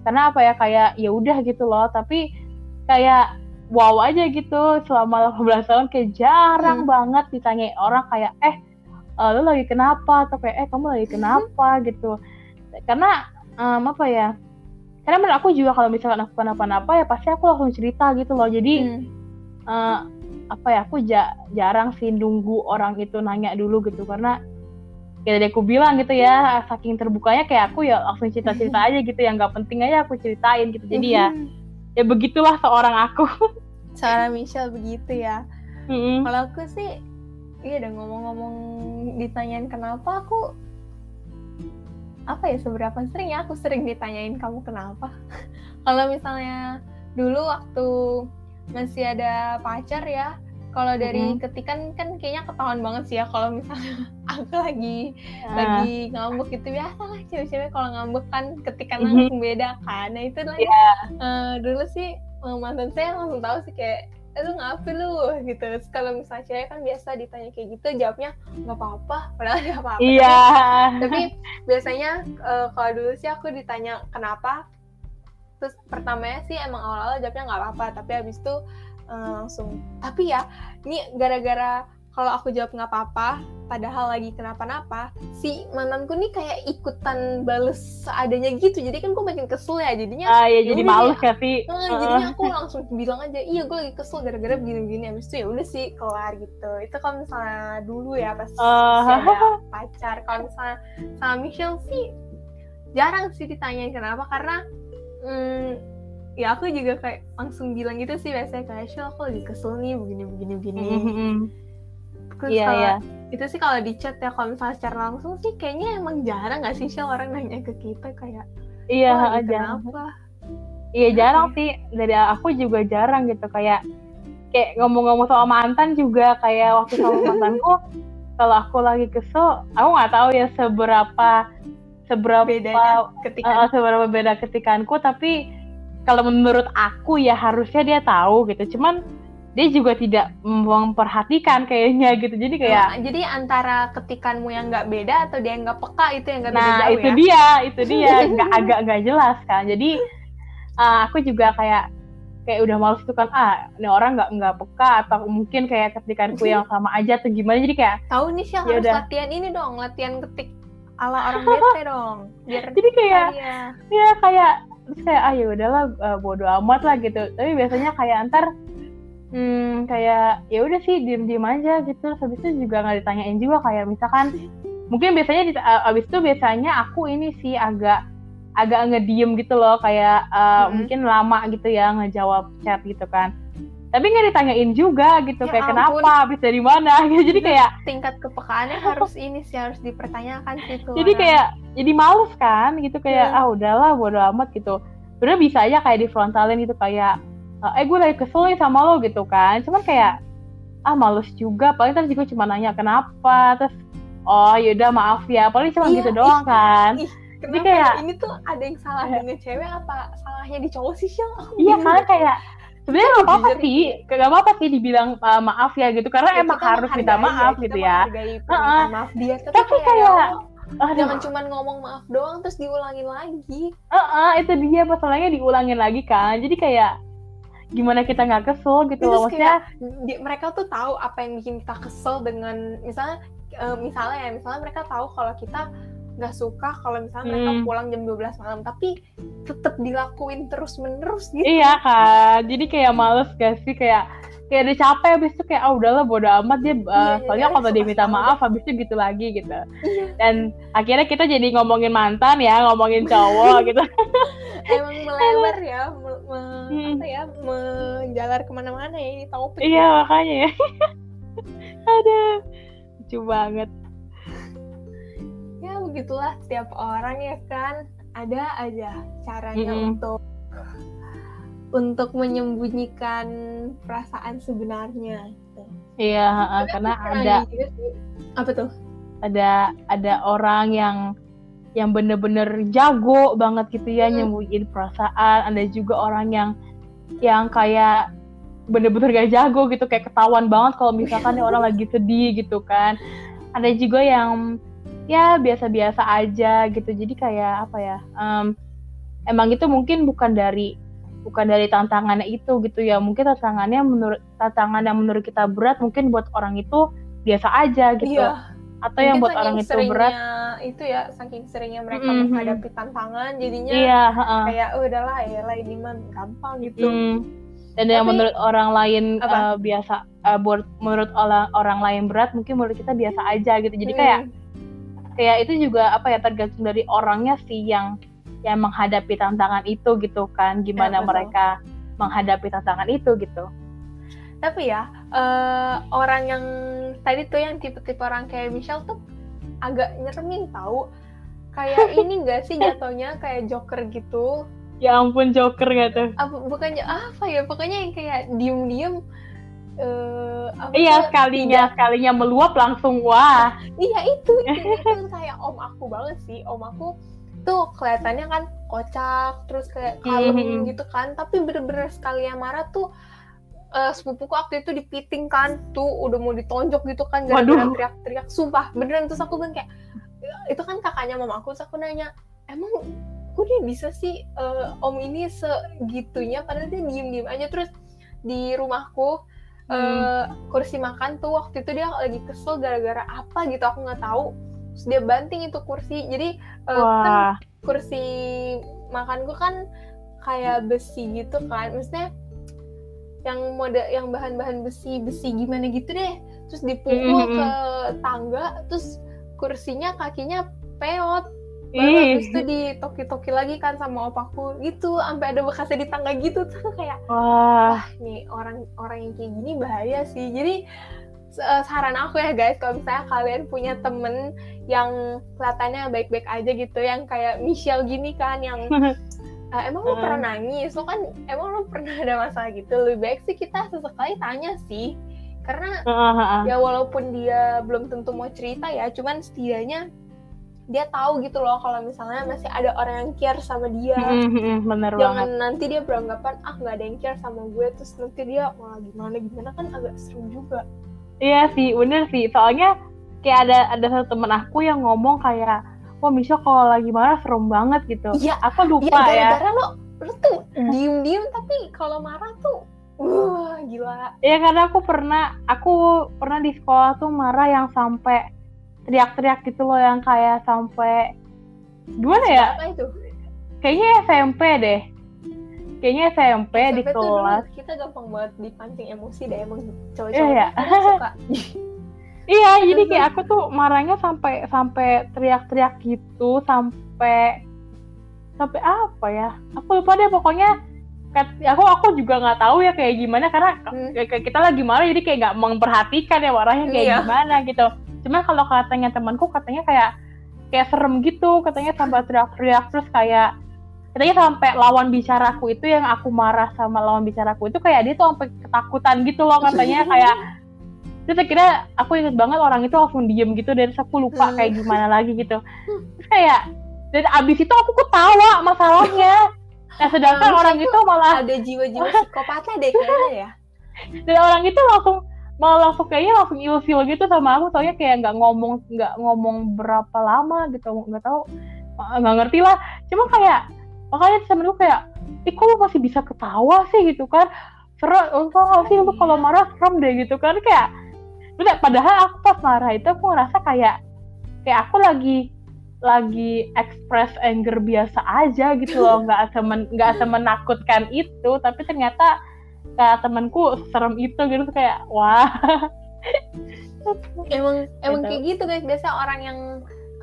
karena apa ya? Kayak ya udah gitu loh. Tapi kayak wow aja gitu selama 18 tahun kayak jarang hmm. banget ditanyain orang kayak eh uh, lu lagi kenapa? Atau kayak eh kamu lagi kenapa? Gitu. Karena um, apa ya karena menurut aku juga kalau misalkan aku kenapa-napa ya pasti aku langsung cerita gitu loh. Jadi hmm. uh, apa ya aku ja jarang sih nunggu orang itu nanya dulu gitu. Karena ya tadi aku bilang gitu ya saking terbukanya kayak aku ya langsung cerita-cerita aja gitu. Yang nggak penting aja aku ceritain gitu. Jadi ya hmm. ya begitulah seorang aku [laughs] seorang Michelle begitu ya mm-hmm. kalau aku sih iya udah ngomong-ngomong ditanyain kenapa aku apa ya seberapa sering ya aku sering ditanyain kamu kenapa [laughs] kalau misalnya dulu waktu masih ada pacar ya kalau dari mm-hmm. ketikan kan kayaknya ketahuan banget sih ya kalau misalnya [laughs] aku lagi uh. lagi ngambek gitu biasa lah cewek-cewek kalau ngambek kan ketikan mm-hmm. langsung beda kan nah itu lah yeah. ya uh, dulu sih mantan saya langsung tahu sih kayak eh, lu ngapain lu gitu. Terus kalau misalnya cewek kan biasa ditanya kayak gitu jawabnya nggak apa-apa padahal nggak apa-apa. Iya. yeah. tapi, tapi biasanya uh, kalau dulu sih aku ditanya kenapa? Terus pertamanya sih emang awal-awal jawabnya nggak apa-apa tapi habis itu uh, langsung tapi ya ini gara-gara kalau aku jawab nggak apa-apa padahal lagi kenapa-napa si mantanku nih kayak ikutan bales seadanya gitu. Jadi kan gue makin kesel ya jadinya ah ya jadi males ya. sih? Uh, jadinya aku langsung bilang aja iya gue lagi kesel gara-gara begini-begini. Abis itu ya udah sih kelar gitu. Itu kalau misalnya dulu ya pas uh. ada pacar. Kalau misalnya sama Michelle sih jarang sih ditanyain kenapa karena hmm, ya aku juga kayak langsung bilang gitu sih biasanya kayak aku lagi kesel nih begini begini. Begini mm -hmm Terus yeah, yeah. itu sih kalau di chat ya kalau misalnya secara langsung sih kayaknya emang jarang gak sih Shell orang nanya ke kita kayak iya oh, aja iya jarang sih. dari aku juga jarang gitu kayak kayak ngomong-ngomong soal mantan juga kayak waktu sama [laughs] mantanku kalau aku lagi kesel aku nggak tahu ya seberapa seberapa Bedanya ketikan. uh, seberapa beda ketikanku tapi kalau menurut aku ya harusnya dia tahu gitu. Cuman dia juga tidak memperhatikan kayaknya gitu. Jadi kayak nah, jadi antara ketikanmu yang nggak beda atau dia nggak peka itu yang nggak nah, beda jauh itu ya? dia itu [laughs] dia. Nggak agak nggak jelas kan jadi uh, aku juga kayak kayak udah males tuh kan ah ini orang nggak nggak peka atau mungkin kayak ketikanku yang sama aja tuh gimana. Jadi kayak tahu nih sih harus latihan ini dong latihan ketik ala orang bete [laughs] dong biar jadi kayak ya. kayak terus kayak ah ya udahlah uh, bodo amat lah gitu. Tapi biasanya kayak antar hmm, kayak ya udah sih diem diem aja gitu terus habis itu juga nggak ditanyain juga kayak misalkan mungkin biasanya di, abis itu biasanya aku ini sih agak agak ngediem gitu loh kayak uh, hmm. mungkin lama gitu ya ngejawab chat gitu kan tapi nggak ditanyain juga gitu ya kayak ampun. kenapa habis dari mana gitu [laughs] jadi kayak tingkat kepekaannya harus ini sih harus dipertanyakan sih tuh jadi orang. kayak jadi males kan gitu kayak ya. ah udahlah bodo amat gitu udah bisa aja kayak di frontalin gitu kayak eh gue lagi kesel nih sama lo gitu kan. Cuman kayak ah males juga. Paling terus juga cuma nanya kenapa? Terus oh yaudah maaf ya. Paling cuma iya, gitu doang ih, kan. ih, Jadi kayak ini tuh ada yang salah dengan cewek apa salahnya di cowok sih sih [laughs] iya karena kayak sebenarnya nggak apa-apa sih. Nggak apa-apa sih dibilang uh, maaf ya gitu. Karena ya, emang harus minta maaf ya, gitu ya. uh, maaf dia. Tapi, tapi kayak, kayak jangan cuma ngomong maaf doang terus diulangin lagi. Uh, uh, itu dia masalahnya diulangin lagi kan. Jadi kayak gimana kita nggak kesel gitu loh. Maksudnya di, mereka tuh tahu apa yang bikin kita kesel dengan misalnya uh, misalnya ya misalnya mereka tahu kalau kita nggak suka kalau misalnya hmm. mereka pulang jam 12 malam tapi tetap dilakuin terus menerus gitu. Iya kan jadi kayak males gak sih? Kayak kayak udah capek habis itu kayak ah oh, udahlah bodo amat dia uh, iya, soalnya iya, kalau dia minta maaf habis itu gitu lagi gitu iya. dan akhirnya kita jadi ngomongin mantan ya ngomongin cowok gitu [laughs] emang melebar ya me, me, hmm. apa ya menjalar ke mana-mana ya ini topik iya ya. makanya [laughs] ya ada lucu banget ya begitulah setiap orang ya kan ada aja caranya -hmm. untuk untuk menyembunyikan perasaan sebenarnya gitu. Iya, uh, karena ada apa tuh? Ada ada orang yang yang bener-bener jago banget gitu ya hmm. nyembunyiin perasaan. Ada juga orang yang yang kayak bener-bener gak jago gitu kayak ketahuan banget kalau misalkan orang [laughs] lagi sedih gitu kan. Ada juga yang ya biasa-biasa aja gitu. Jadi kayak apa ya? Um, emang itu mungkin bukan dari bukan dari tantangannya itu gitu ya mungkin tantangannya menurut tantangan yang menurut kita berat mungkin buat orang itu biasa aja gitu iya. atau mungkin yang buat orang itu berat itu ya saking seringnya mereka Mhm. menghadapi tantangan jadinya iya heeh. kayak oh, udahlah ya lah ini mah gampang gitu Hmm. dan yang Tapi- menurut orang lain Apa? eh, biasa eh, buat menurut orang orang lain berat mungkin menurut kita biasa aja gitu jadi kayak Hmm. kayak itu juga apa ya tergantung dari orangnya sih yang yang menghadapi tantangan itu gitu kan gimana Ya, betul. mereka menghadapi tantangan itu gitu. Tapi ya eh, orang yang tadi tuh yang tipe-tipe orang kayak Michelle tuh agak nyeremin tahu kayak [laughs] ini enggak sih jatuhnya kayak Joker gitu? Ya ampun Joker gitu apa bukannya apa ya? Pokoknya yang kayak diem-diem apa iya tuh, sekalinya sekalinya meluap langsung wah. Iya itu, itu, itu [laughs] kayak om aku banget sih. Om aku tuh kelihatannya kan kocak, terus kayak kalem Mhm. gitu kan. Tapi bener-bener sekali yang marah tuh eh, sepupuku waktu itu dipiting kan, tuh udah mau ditonjok gitu kan gara-gara Waduh. teriak-teriak. Sumpah beneran terus aku bilang kayak itu kan kakaknya mama aku, terus aku nanya emang kok dia bisa sih eh, om ini segitunya padahal dia diem-diem aja terus di rumahku Hmm. eh, kursi makan tuh waktu itu dia lagi kesel gara-gara apa gitu aku nggak tahu terus dia banting itu kursi. Jadi eh, kan kursi makanku kan kayak besi gitu kan. Maksudnya yang mode yang bahan-bahan besi besi gimana gitu deh. Terus dipukul Mhm. ke tangga terus kursinya kakinya peot baru habis itu ditoki-toki lagi kan sama opaku. Gitu sampai ada bekasnya di tangga gitu. Tuh [laughs] kayak wah. Wah nih orang orang yang kayak gini bahaya sih. Jadi saran aku ya guys kalau misalnya kalian punya temen yang kelihatannya baik-baik aja gitu yang kayak Michelle gini kan yang "Ah, [laughs] emang lo pernah nangis? Lo kan emang lo pernah ada masalah gitu? Lebih baik sih kita sesekali tanya sih. Karena ya walaupun dia belum tentu mau cerita ya cuman setidaknya dia tahu gitu loh kalau misalnya masih ada orang yang care sama dia. Mm, mm, mm, bener jangan banget. nanti dia beranggapan ah nggak ada yang care sama gue terus nanti dia malah gimana gimana? Kan agak seru juga Iya sih, bener sih. Soalnya kayak ada ada satu temen aku yang ngomong kayak, wah Michelle kalau lagi marah serem banget gitu. Iya, Aku ya lupa ya. gara-gara lo lo tuh diem diem tapi kalau marah tuh wah gila Iya karena aku pernah, aku pernah di sekolah tuh marah yang sampai teriak-teriak gitu loh, yang kayak sampai gimana ya? apa itu Kayaknya SMP deh. Kayaknya SMP, di SMP dulu kelas. kita gampang banget dipancing emosi deh emang cowok-cowok iya. kadang suka [laughs] Iya, jadi kayak aku tuh marahnya sampai sampai teriak-teriak gitu, sampai sampai apa ya? Aku lupa deh pokoknya. Aku aku juga nggak tahu ya kayak gimana karena Hmm. kita lagi marah jadi kayak nggak memperhatikan ya marahnya kayak Iya. gimana gitu. Cuma kalau katanya temanku katanya kayak kayak serem gitu, katanya sampai teriak-teriak terus kayak katanya sampai lawan bicaraku itu yang aku marah sama lawan bicaraku itu kayak dia tuh sampai ketakutan gitu loh katanya [laughs] kayak terus akhirnya aku inget banget orang itu langsung diem gitu dan aku lupa Hmm. kayak gimana lagi gitu. Terus kayak dan abis itu aku ketawa masalahnya. Nah sedangkan Hmm, orang itu itu malah ada jiwa-jiwa psikopatnya deh kayaknya ya. [laughs] Dan orang itu langsung malah langsung kayaknya langsung ilfil gitu sama aku. Soalnya kayak nggak ngomong nggak ngomong berapa lama gitu nggak tahu nggak ngerti lah. Cuma kayak makanya temen gue kayak ih kok lu masih bisa ketawa sih? Gitu kan. Serem enggak nggak sih lu kalau marah serem deh gitu kan. Kayak udah padahal aku pas marah itu aku ngerasa kayak kayak aku lagi lagi express anger biasa aja gitu loh. Nggak semen nggak semenakutkan itu. Tapi ternyata kayak temanku serem itu gitu. Kayak wah. Emang emang Gitu. kayak gitu guys. Biasa orang yang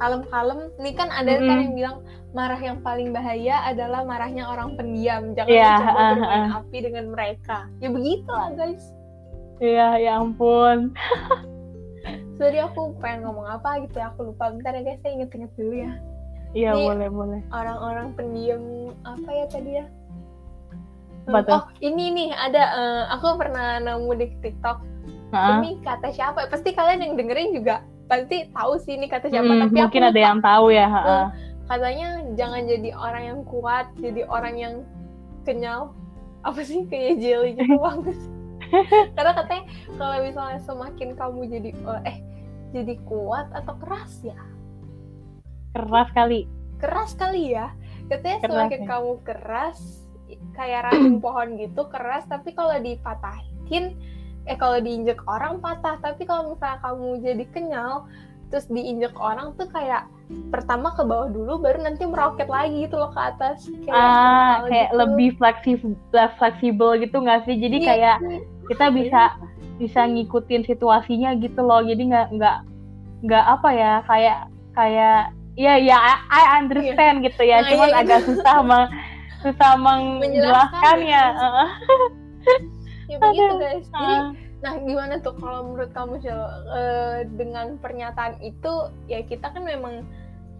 kalem-kalem. Ini kan ada kan Mm-mm. yang bilang marah yang paling bahaya adalah marahnya orang pendiam. Jangan Iya, mencoba ah, bermain ah. api dengan mereka. Ya begitulah guys. Iya ya ampun. [laughs] Tadi aku pengen ngomong apa gitu ya. Aku lupa. Bentar ya guys. Saya inget-inget dulu ya. Iya boleh boleh. orang-orang pendiam apa ya tadi ya? Apa tuh? oh ini nih ada eh, aku pernah nemu di TikTok. Ini kata siapa? Pasti kalian yang dengerin juga pasti tahu sih ini kata siapa Hmm, tapi mungkin aku ada lupa. yang tahu ya heeh. katanya jangan jadi orang yang kuat jadi orang yang kenyal. Apa sih kayak jelly gitu [laughs] bagus karena katanya kalau misalnya semakin kamu jadi eh jadi kuat atau keras ya. Keras kali. Keras kali ya. Katanya Keras, semakin ya. kamu keras kayak ranting pohon gitu keras. Tapi kalau dipatahin eh kalau diinjek orang patah tapi kalau misalnya kamu jadi kenyal terus diinjek orang tuh kayak pertama ke bawah dulu baru nanti meroket lagi gitu loh ke atas. Kayak ah kayak gitu. lebih fleksibel fleksibel gitu nggak sih? Jadi yeah. kayak kita bisa bisa ngikutin situasinya gitu loh. Jadi nggak nggak nggak apa ya kayak kayak ya ya I, I understand yeah. gitu ya. Nah, cuman iya, agak susah meng, susah [laughs] menjelaskannya [laughs] ya, begitu guys jadi uh. nah gimana tuh kalau menurut kamu sih uh, dengan pernyataan itu ya kita kan memang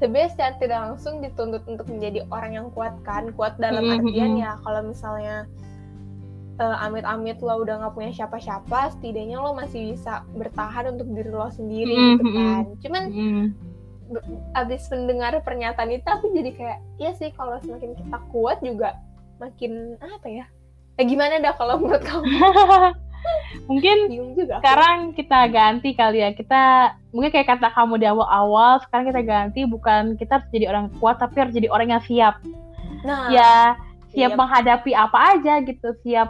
sebenarnya secara tidak langsung dituntut untuk menjadi orang yang kuat kan kuat dalam mm -hmm. artian ya kalau misalnya uh, amit-amit lo udah nggak punya siapa-siapa setidaknya lo masih bisa bertahan untuk diri lo sendiri mm -hmm. gitu kan cuman mm -hmm. abis mendengar pernyataan itu aku jadi kayak iya sih kalau semakin kita kuat juga makin apa ya eh gimana dah kalau menurut kamu? [laughs] Mungkin juga, sekarang kita ganti kali ya. Kita mungkin kayak kata kamu di awal-awal sekarang kita ganti. Bukan kita harus jadi orang kuat tapi harus jadi orang yang siap. Nah ya siap, siap. menghadapi apa aja gitu. Siap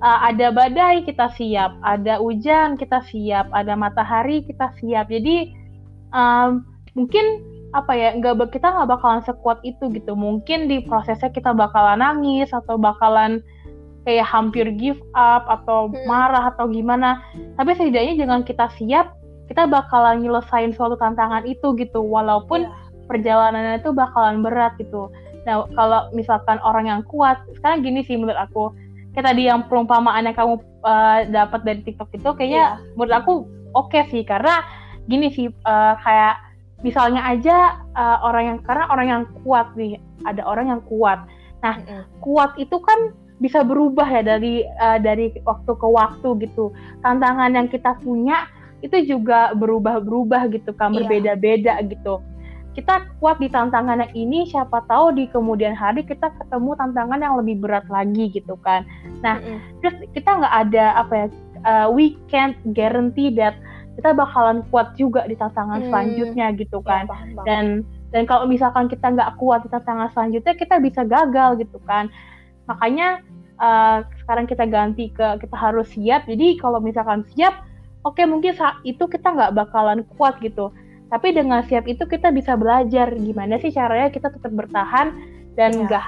uh, ada badai kita siap. Ada hujan kita siap. Ada matahari kita siap. Jadi um, mungkin apa ya nggak kita nggak bakalan sekuat itu gitu. Mungkin di prosesnya kita bakalan nangis atau bakalan kayak hampir give up atau hmm. marah atau gimana tapi setidaknya jangan kita siap kita bakalan nyelesain suatu tantangan itu gitu walaupun yeah. perjalanannya itu bakalan berat gitu nah kalau misalkan orang yang kuat sekarang gini sih menurut aku kayak tadi yang perumpamaan yang kamu uh, dapat dari TikTok itu kayaknya yeah. menurut aku oke okay sih karena gini sih uh, kayak misalnya aja uh, orang yang karena orang yang kuat nih ada orang yang kuat nah mm -hmm. kuat itu kan bisa berubah ya dari uh, dari waktu ke waktu gitu. Tantangan yang kita punya itu juga berubah-berubah gitu kan, iya. berbeda-beda gitu. Kita kuat di tantangan yang ini, siapa tahu di kemudian hari kita ketemu tantangan yang lebih berat lagi gitu kan. Nah, mm -hmm. terus kita nggak ada apa ya, uh, we can't guarantee that kita bakalan kuat juga di tantangan hmm. selanjutnya gitu iya, kan. Ya. Dan dan kalau misalkan kita nggak kuat di tantangan selanjutnya, kita bisa gagal gitu kan makanya uh, sekarang kita ganti ke kita harus siap jadi kalau misalkan siap oke okay, mungkin saat itu kita nggak bakalan kuat gitu tapi dengan siap itu kita bisa belajar gimana sih caranya kita tetap bertahan dan iya. nggak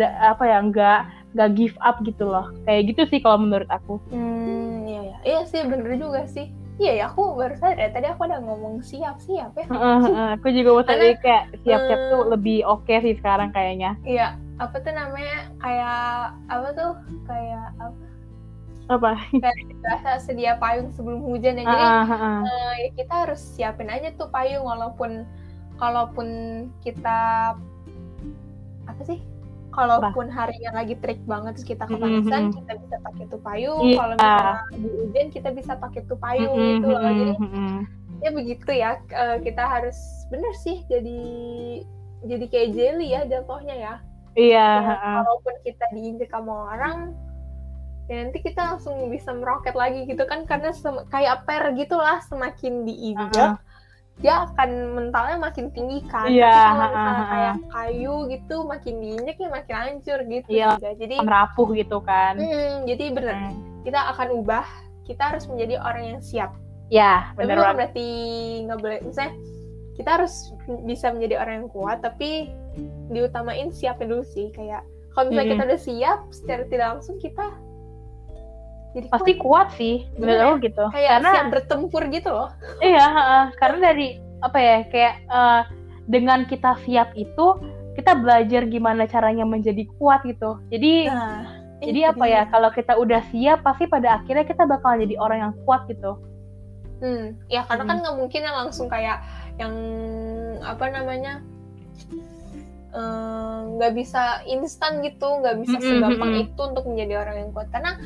ya. apa ya nggak nggak give up gitu loh kayak gitu sih kalau menurut aku hmm iya ya iya sih bener juga sih Iya ya, aku baru sadar ya, tadi aku udah ngomong siap-siap ya. Uh, uh, aku juga mau [laughs] tadi kayak siap-siap uh, tuh lebih oke okay sih sekarang kayaknya. Iya, apa tuh namanya kayak apa tuh kayak apa? Apa? Kayak biasa sedia payung sebelum hujan ya. Jadi uh, uh, uh. Uh, ya kita harus siapin aja tuh payung walaupun kalaupun kita apa sih kalaupun harinya lagi trik banget terus kita kepanasan mm-hmm. kita bisa pakai tuh payung yeah. kalau misalnya di hujan kita bisa pakai tuh payung mm-hmm. gitu loh jadi mm-hmm. ya begitu ya uh, kita harus bener sih jadi jadi kayak jelly ya jatuhnya ya iya yeah. ya, kalaupun kita diinjek sama orang ya nanti kita langsung bisa meroket lagi gitu kan karena kayak per gitulah semakin diinjak uh -huh dia akan mentalnya makin tinggi kan. Iya. Tapi kalau misalnya kayak kayu gitu makin diinjek ya makin hancur gitu. Iya. Juga. Jadi merapuh gitu kan. Hmm, jadi bener hmm. kita akan ubah. Kita harus menjadi orang yang siap. Ya, benar. Tapi berarti nggak boleh misalnya kita harus bisa menjadi orang yang kuat tapi diutamain siapin dulu sih kayak kalau misalnya hmm. kita udah siap secara tidak langsung kita jadi pasti kuat, kuat sih benar ya? gitu kayak karena siap bertempur gitu loh iya uh, karena dari apa ya kayak uh, dengan kita siap itu kita belajar gimana caranya menjadi kuat gitu jadi nah, jadi apa ya kalau kita udah siap pasti pada akhirnya kita bakal jadi orang yang kuat gitu hmm ya karena kan hmm. kan nggak mungkin yang langsung kayak yang apa namanya nggak uh, bisa instan gitu nggak bisa segampang mm -hmm. itu untuk menjadi orang yang kuat karena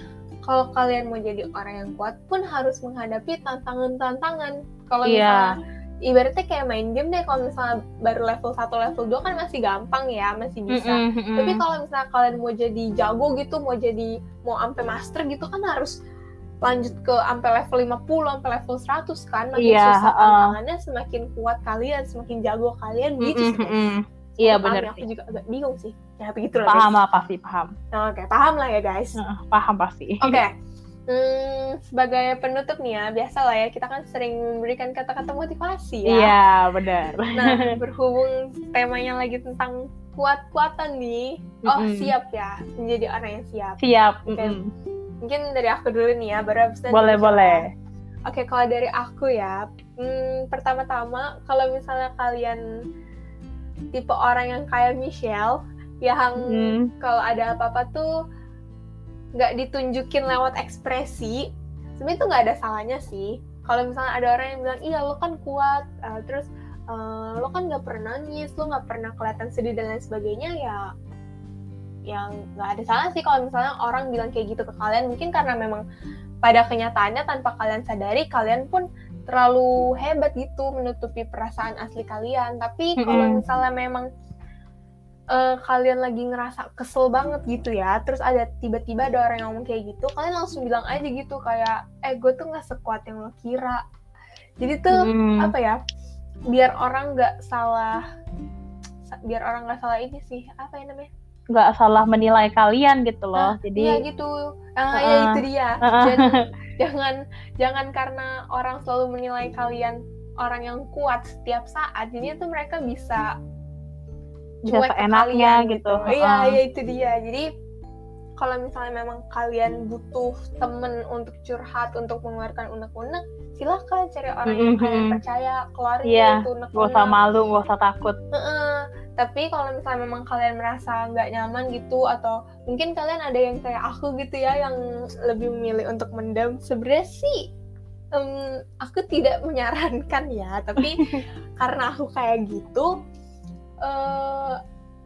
kalau kalian mau jadi orang yang kuat pun harus menghadapi tantangan-tantangan. Kalau yeah. misalnya ibaratnya kayak main game deh kalau misalnya baru level 1 level 2 kan masih gampang ya, masih bisa. Mm -hmm. Tapi kalau misalnya kalian mau jadi jago gitu, mau jadi mau sampai master gitu kan harus lanjut ke sampai level 50 sampai level 100 kan makin yeah, susah tantangannya uh. semakin kuat kalian, semakin jago kalian gitu. Mm -hmm. Iya benar. Aku juga agak bingung sih. Ya begitu lah. Paham apa sih paham. Oke, okay, paham lah ya guys. paham pasti. Oke. Okay. [laughs] Hmm, sebagai penutup nih ya, biasa lah ya, kita kan sering memberikan kata-kata motivasi ya. Iya, benar. Nah, [laughs] berhubung temanya lagi tentang kuat-kuatan nih, oh Mm-mm. siap ya, menjadi orang yang siap. Siap. Oke. mm-mm. Mungkin dari aku dulu nih ya, baru habis itu Boleh, boleh. Oke, kalau dari aku ya, hmm, pertama-tama kalau misalnya kalian tipe orang yang kayak Michelle, yang Hmm. kalau ada apa-apa tuh nggak ditunjukin lewat ekspresi, sebenarnya itu nggak ada salahnya sih. Kalau misalnya ada orang yang bilang, iya lo kan kuat, eh, terus eh, lo kan nggak pernah nangis, lo nggak pernah kelihatan sedih dan lain sebagainya, ya yang nggak ada salah sih kalau misalnya orang bilang kayak gitu ke kalian, mungkin karena memang pada kenyataannya tanpa kalian sadari, kalian pun terlalu hebat gitu menutupi perasaan asli kalian. Tapi kalau misalnya memang eh, kalian lagi ngerasa kesel banget gitu ya, terus ada tiba-tiba ada orang yang ngomong kayak gitu, kalian langsung bilang aja gitu kayak, eh gue tuh nggak sekuat yang lo kira. Jadi tuh Mm. apa ya, biar orang nggak salah, biar orang nggak salah ini sih, apa ya namanya? Nggak salah menilai kalian gitu loh. Iya Jadi gitu, ah ya Heeh. itu dia. [laughs] Heeh. Jadi jangan jangan karena orang selalu menilai kalian orang yang kuat setiap saat, jadi tuh mereka bisa cuek ke seenaknya kalian gitu. Iya, Heeh. iya itu dia. Jadi kalau misalnya memang kalian butuh temen untuk curhat, untuk mengeluarkan unek-unek, silahkan cari orang yang Mm-mm. kalian percaya, keluarin Iya, itu Gak unek-unek. usah malu, gak usah takut. Heeh. Tapi kalau misalnya memang kalian merasa nggak nyaman gitu atau mungkin kalian ada yang kayak aku gitu ya yang lebih memilih untuk mendam, sebenarnya sih em, aku tidak [laughs] menyarankan ya. Tapi [laughs] karena aku kayak gitu, eh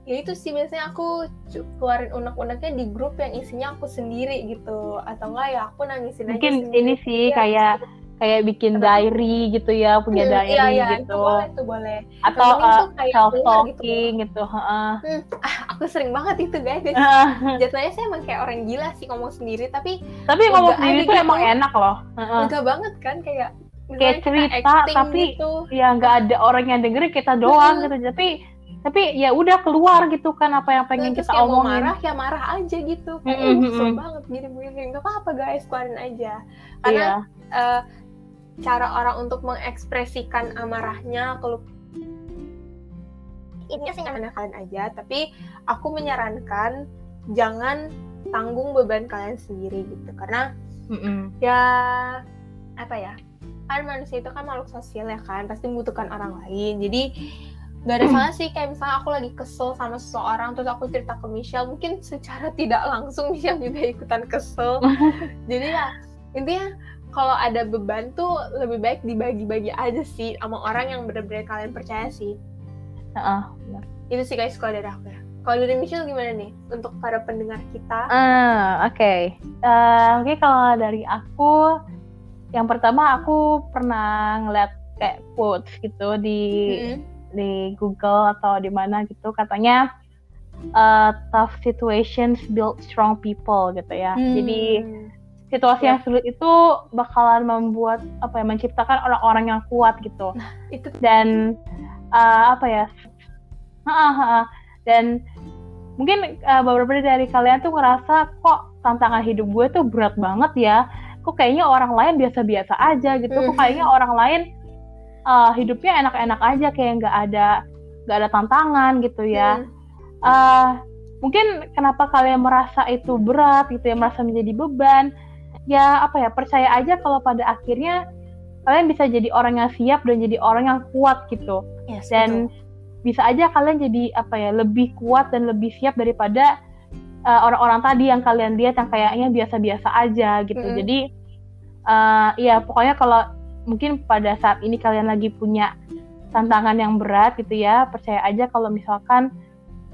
ya itu sih biasanya aku keluarin unek-uneknya di grup yang isinya aku sendiri gitu atau enggak ya aku nangisin aja Mungkin ini sih Iya. kayak kayak bikin diary gitu ya, punya Hmm, diary iya, iya, gitu. itu boleh itu boleh Atau uh, self gitu. talking gitu. heeh. aku sering banget itu guys [laughs] jatuhnya saya emang kayak orang gila sih ngomong sendiri tapi Tapi ngomong sendiri tuh gitu. emang enak loh. Enggak banget kan kayak Kayak cerita, tapi- gitu. Ya nggak ada orang yang dengerin kita doang Mm-mm. gitu. Tapi tapi ya udah keluar gitu kan apa yang pengen terus kita mau omongin. marah ya marah aja gitu kayak "Ih, kesel mm-mm. banget gini begini nggak apa-apa guys keluarin aja karena Iya. eh, cara orang untuk mengekspresikan amarahnya kalau ini sih nggak kalian aja tapi aku menyarankan jangan tanggung beban kalian sendiri gitu. Karena Mm-mm. ya apa ya kan manusia itu kan makhluk sosial ya kan pasti membutuhkan orang lain. Jadi gak ada salah sih kayak misalnya aku lagi kesel sama seseorang terus aku cerita ke Michelle mungkin secara tidak langsung [laughs] Michelle juga ikutan kesel. [laughs] Jadi ya intinya kalau ada beban tuh lebih baik dibagi-bagi aja sih sama orang yang benar-benar kalian percaya sih Heeh. itu sih guys kalau dari aku ya kalau dari Michelle gimana nih untuk para pendengar kita Ah, oke. Eh, Oke, kalau dari aku, yang pertama aku pernah ngeliat kayak quotes gitu di Mm-mm. di Google atau di mana gitu, katanya eh, tough situations build strong people gitu ya. Jadi Hmm. Situasi Ya. yang sulit itu bakalan membuat apa ya, menciptakan orang-orang yang kuat gitu. itu dan eh, apa ya dan mungkin eh, beberapa dari kalian tuh ngerasa kok tantangan hidup gue tuh berat banget ya kok kayaknya orang lain biasa-biasa aja gitu kok Mhm. kayaknya orang lain eh, hidupnya enak-enak aja kayak nggak ada nggak ada tantangan gitu ya. Eh, mungkin kenapa kalian merasa itu berat gitu ya merasa menjadi beban ya apa ya percaya aja kalau pada akhirnya kalian bisa jadi orang yang siap dan jadi orang yang kuat gitu Yes, dan bisa aja kalian jadi apa ya lebih kuat dan lebih siap daripada uh, orang-orang tadi yang kalian lihat yang kayaknya biasa-biasa aja gitu Mm-mm. jadi uh, ya pokoknya kalau mungkin pada saat ini kalian lagi punya tantangan yang berat gitu ya percaya aja kalau misalkan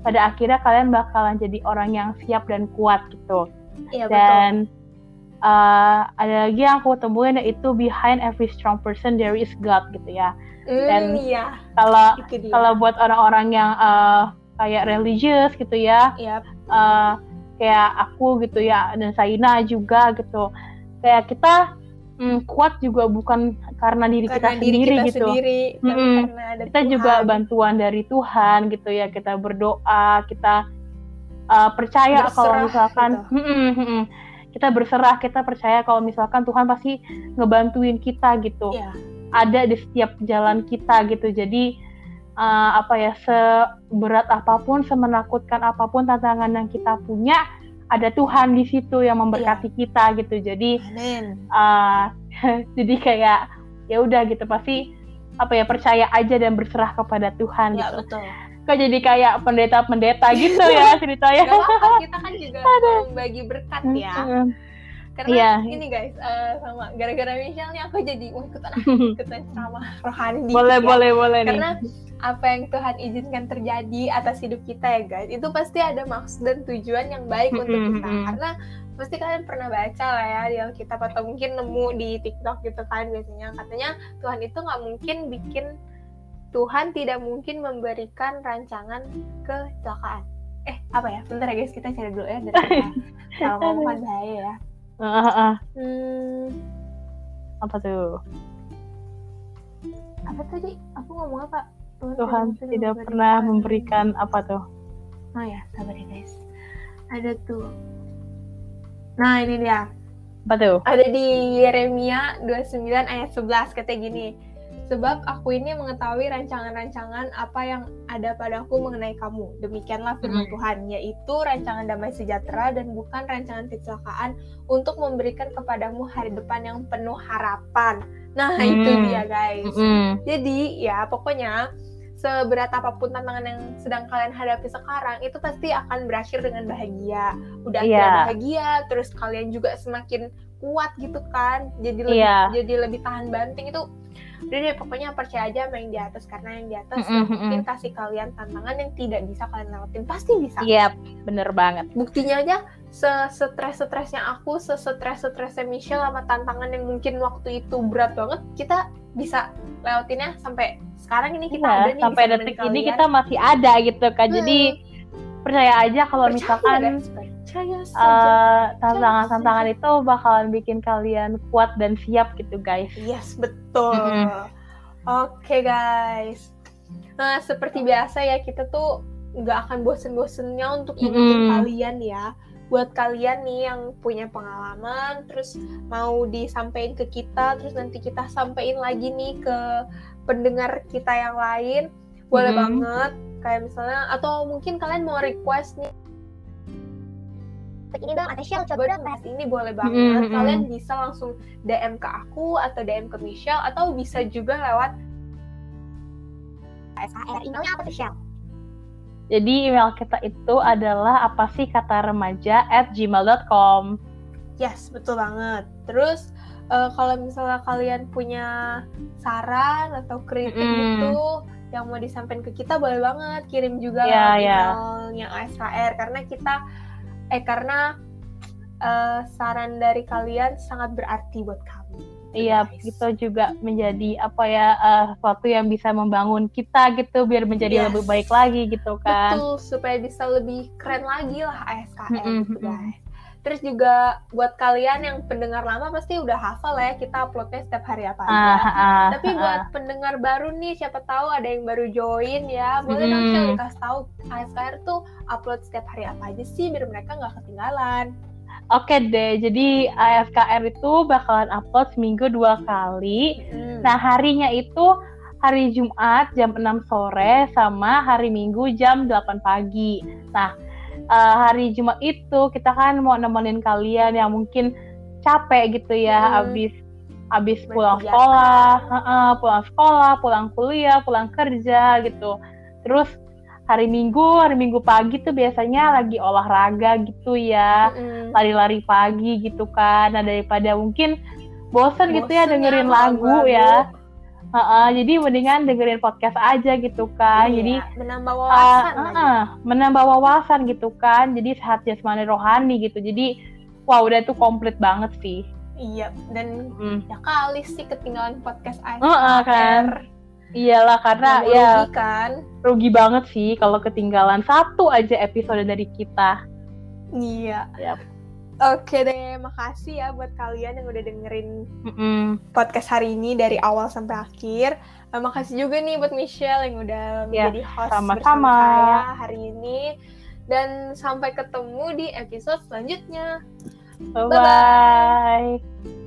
pada akhirnya kalian bakalan jadi orang yang siap dan kuat gitu Iya betul. Uh, ada lagi yang aku temuin yaitu behind every strong person there is God gitu ya. Hmm, dan- iya, kalau kalau buat orang-orang yang uh, kayak religius gitu ya. Yap. uh, kayak aku gitu ya. Dan Saina juga gitu. Kayak kita mm, kuat juga bukan karena diri karena kita diri sendiri kita gitu. sendiri, karena ada kita Tuhan. juga bantuan dari Tuhan gitu ya. Kita berdoa kita uh, percaya Berserah kalau misalkan gitu. Mm-mm, mm-mm. Kita berserah kita percaya kalau misalkan Tuhan pasti ngebantuin kita gitu. Iya. ada di setiap jalan kita gitu. Jadi uh, apa ya seberat apa pun semenakutkan apa pun tantangan yang kita punya ada Tuhan di situ yang memberkati kita gitu. Jadi uh, [laughs] jadi kayak ya udah gitu. Pasti apa ya percaya aja dan berserah kepada Tuhan Ya gitu. betul. Kok jadi kayak pendeta-pendeta gitu ya ceritanya Gak apa-apa, kita kan juga [laughs] membagi berkat ya. Karena Iya. ini guys, eh, sama gara-gara Michelle nih aku jadi ikutan [laughs] ikutan ceramah rohani boleh ya. boleh boleh nih Karena apa yang Tuhan izinkan terjadi atas hidup kita ya guys, itu pasti ada maksud dan tujuan yang baik untuk kita. Karena pasti kalian pernah baca lah ya di Alkitab atau mungkin nemu di TikTok gitu kan biasanya katanya Tuhan itu nggak mungkin bikin Tuhan tidak mungkin memberikan rancangan kecelakaan. Eh apa ya? Bentar ya guys kita cari dulu ya dari. [laughs] Kalau ngomong kan bahaya ya. Hmm, apa tuh apa tadi? Aku ngomong apa? Tuhan tidak pernah memberikan apa tuh Oh ya, sabar ya guys. Ada tuh. Nah, ini dia. apa tuh Ada di Yeremia 29 ayat 11 katanya gini. Sebab aku ini mengetahui rancangan-rancangan apa yang ada padaku mengenai kamu. Demikianlah firman Hmm. Tuhan, yaitu rancangan damai sejahtera dan bukan rancangan kecelakaan untuk memberikan kepadamu hari depan yang penuh harapan. Nah, itu Hmm. dia guys. Mm-mm. Jadi ya pokoknya seberat apa pun tantangan yang sedang kalian hadapi sekarang itu pasti akan berakhir dengan bahagia. Udah akhirnya bahagia, terus kalian juga semakin kuat gitu kan. Jadi lebih Iya. jadi lebih tahan banting itu. Udah deh pokoknya percaya aja sama yang di atas karena yang di atas Mm-mm, nggak mungkin kasih kalian tantangan yang tidak bisa kalian lewatin. Pasti bisa. Iya, bener banget. Buktinya aja se-stres-stresnya aku, se-stres-stresnya Michelle sama tantangan yang mungkin waktu itu berat banget, kita bisa lewatinnya sampai sekarang ini kita Iya, ada nih sampai detik ini kalian. kita masih ada gitu kan. Jadi percaya aja kalau misalkan guys, percaya saja. eh, tantangan-tantangan itu bakalan bikin kalian kuat dan siap gitu guys. yes, betul. Oke guys. Nah, seperti biasa ya kita tuh nggak akan bosen-bosennya untuk ingetin Mm-mm. kalian ya. Buat kalian nih yang punya pengalaman, terus mau disampaikan ke kita, terus nanti kita sampein lagi nih ke pendengar kita yang lain, boleh Mm-mm. banget. Kayak misalnya, atau mungkin kalian mau request nih ini dong, atau Shell coba dong bahas ini boleh banget. Mm-mm. Kalian bisa langsung DM ke aku atau DM ke Michelle atau bisa juga lewat SHR. Emailnya apa tuh Shell? Jadi email kita itu adalah apa sih kata remaja at gmail.com. Yes, betul banget. Terus eh, kalau misalnya kalian punya saran atau kritik Mm-mm. gitu yang mau disampaikan ke kita boleh banget kirim juga Iya, lewat iya. emailnya ASHR karena kita eh karena eh, saran dari kalian sangat berarti buat kami. Iya, guys. itu juga menjadi apa ya eh, sesuatu yang bisa membangun kita gitu biar menjadi Yes. lebih baik lagi gitu kan. Betul, supaya bisa lebih keren lagi lah ASKR Mm-mm, gitu mm-mm. guys. Terus juga buat kalian yang pendengar lama pasti udah hafal ya kita uploadnya setiap hari apa aja. Ah, ah, Tapi ah, buat pendengar baru nih, siapa tahu ada yang baru join ya, boleh dong Mm-mm. Shell dikasih tahu ASKR tuh upload setiap hari apa aja sih biar mereka nggak ketinggalan. Oke deh, jadi AFKR itu bakalan upload seminggu dua kali. Hmm. Nah, harinya itu hari Jumat jam 6 sore sama hari Minggu jam 8 pagi. Nah, eh, hari Jumat itu kita kan mau nemenin kalian yang mungkin capek gitu ya, Hmm. habis habis Berkegiatan. pulang sekolah, heeh, pulang sekolah, pulang kuliah, pulang kerja gitu. Terus hari Minggu, hari Minggu pagi tuh biasanya lagi olahraga gitu ya Mm-mm. lari-lari pagi gitu kan. Nah daripada mungkin bosen gitu ya Bosen dengerin ya, lagu lagu-lagu. ya. Heeh, jadi mendingan dengerin podcast aja gitu kan. Iya, Jadi menambah uh, wawasan lagi. heeh, menambah wawasan gitu kan. Jadi sehat jasmani rohani gitu. Jadi wah udah itu komplit banget sih. Iya, dan Mm. ya kali sih ketinggalan podcast ASKR. Heeh, kan. Iyalah karena Nggak mau ya rugi kan. rugi banget sih kalau ketinggalan satu aja episode dari kita. Iya. Yap. Oke deh, makasih ya buat kalian yang udah dengerin Mm-mm. podcast hari ini dari awal sampai akhir. Eh, makasih juga nih buat Michelle yang udah Ya, menjadi host sama-sama. bersama saya hari ini. Dan sampai ketemu di episode selanjutnya. Bye bye.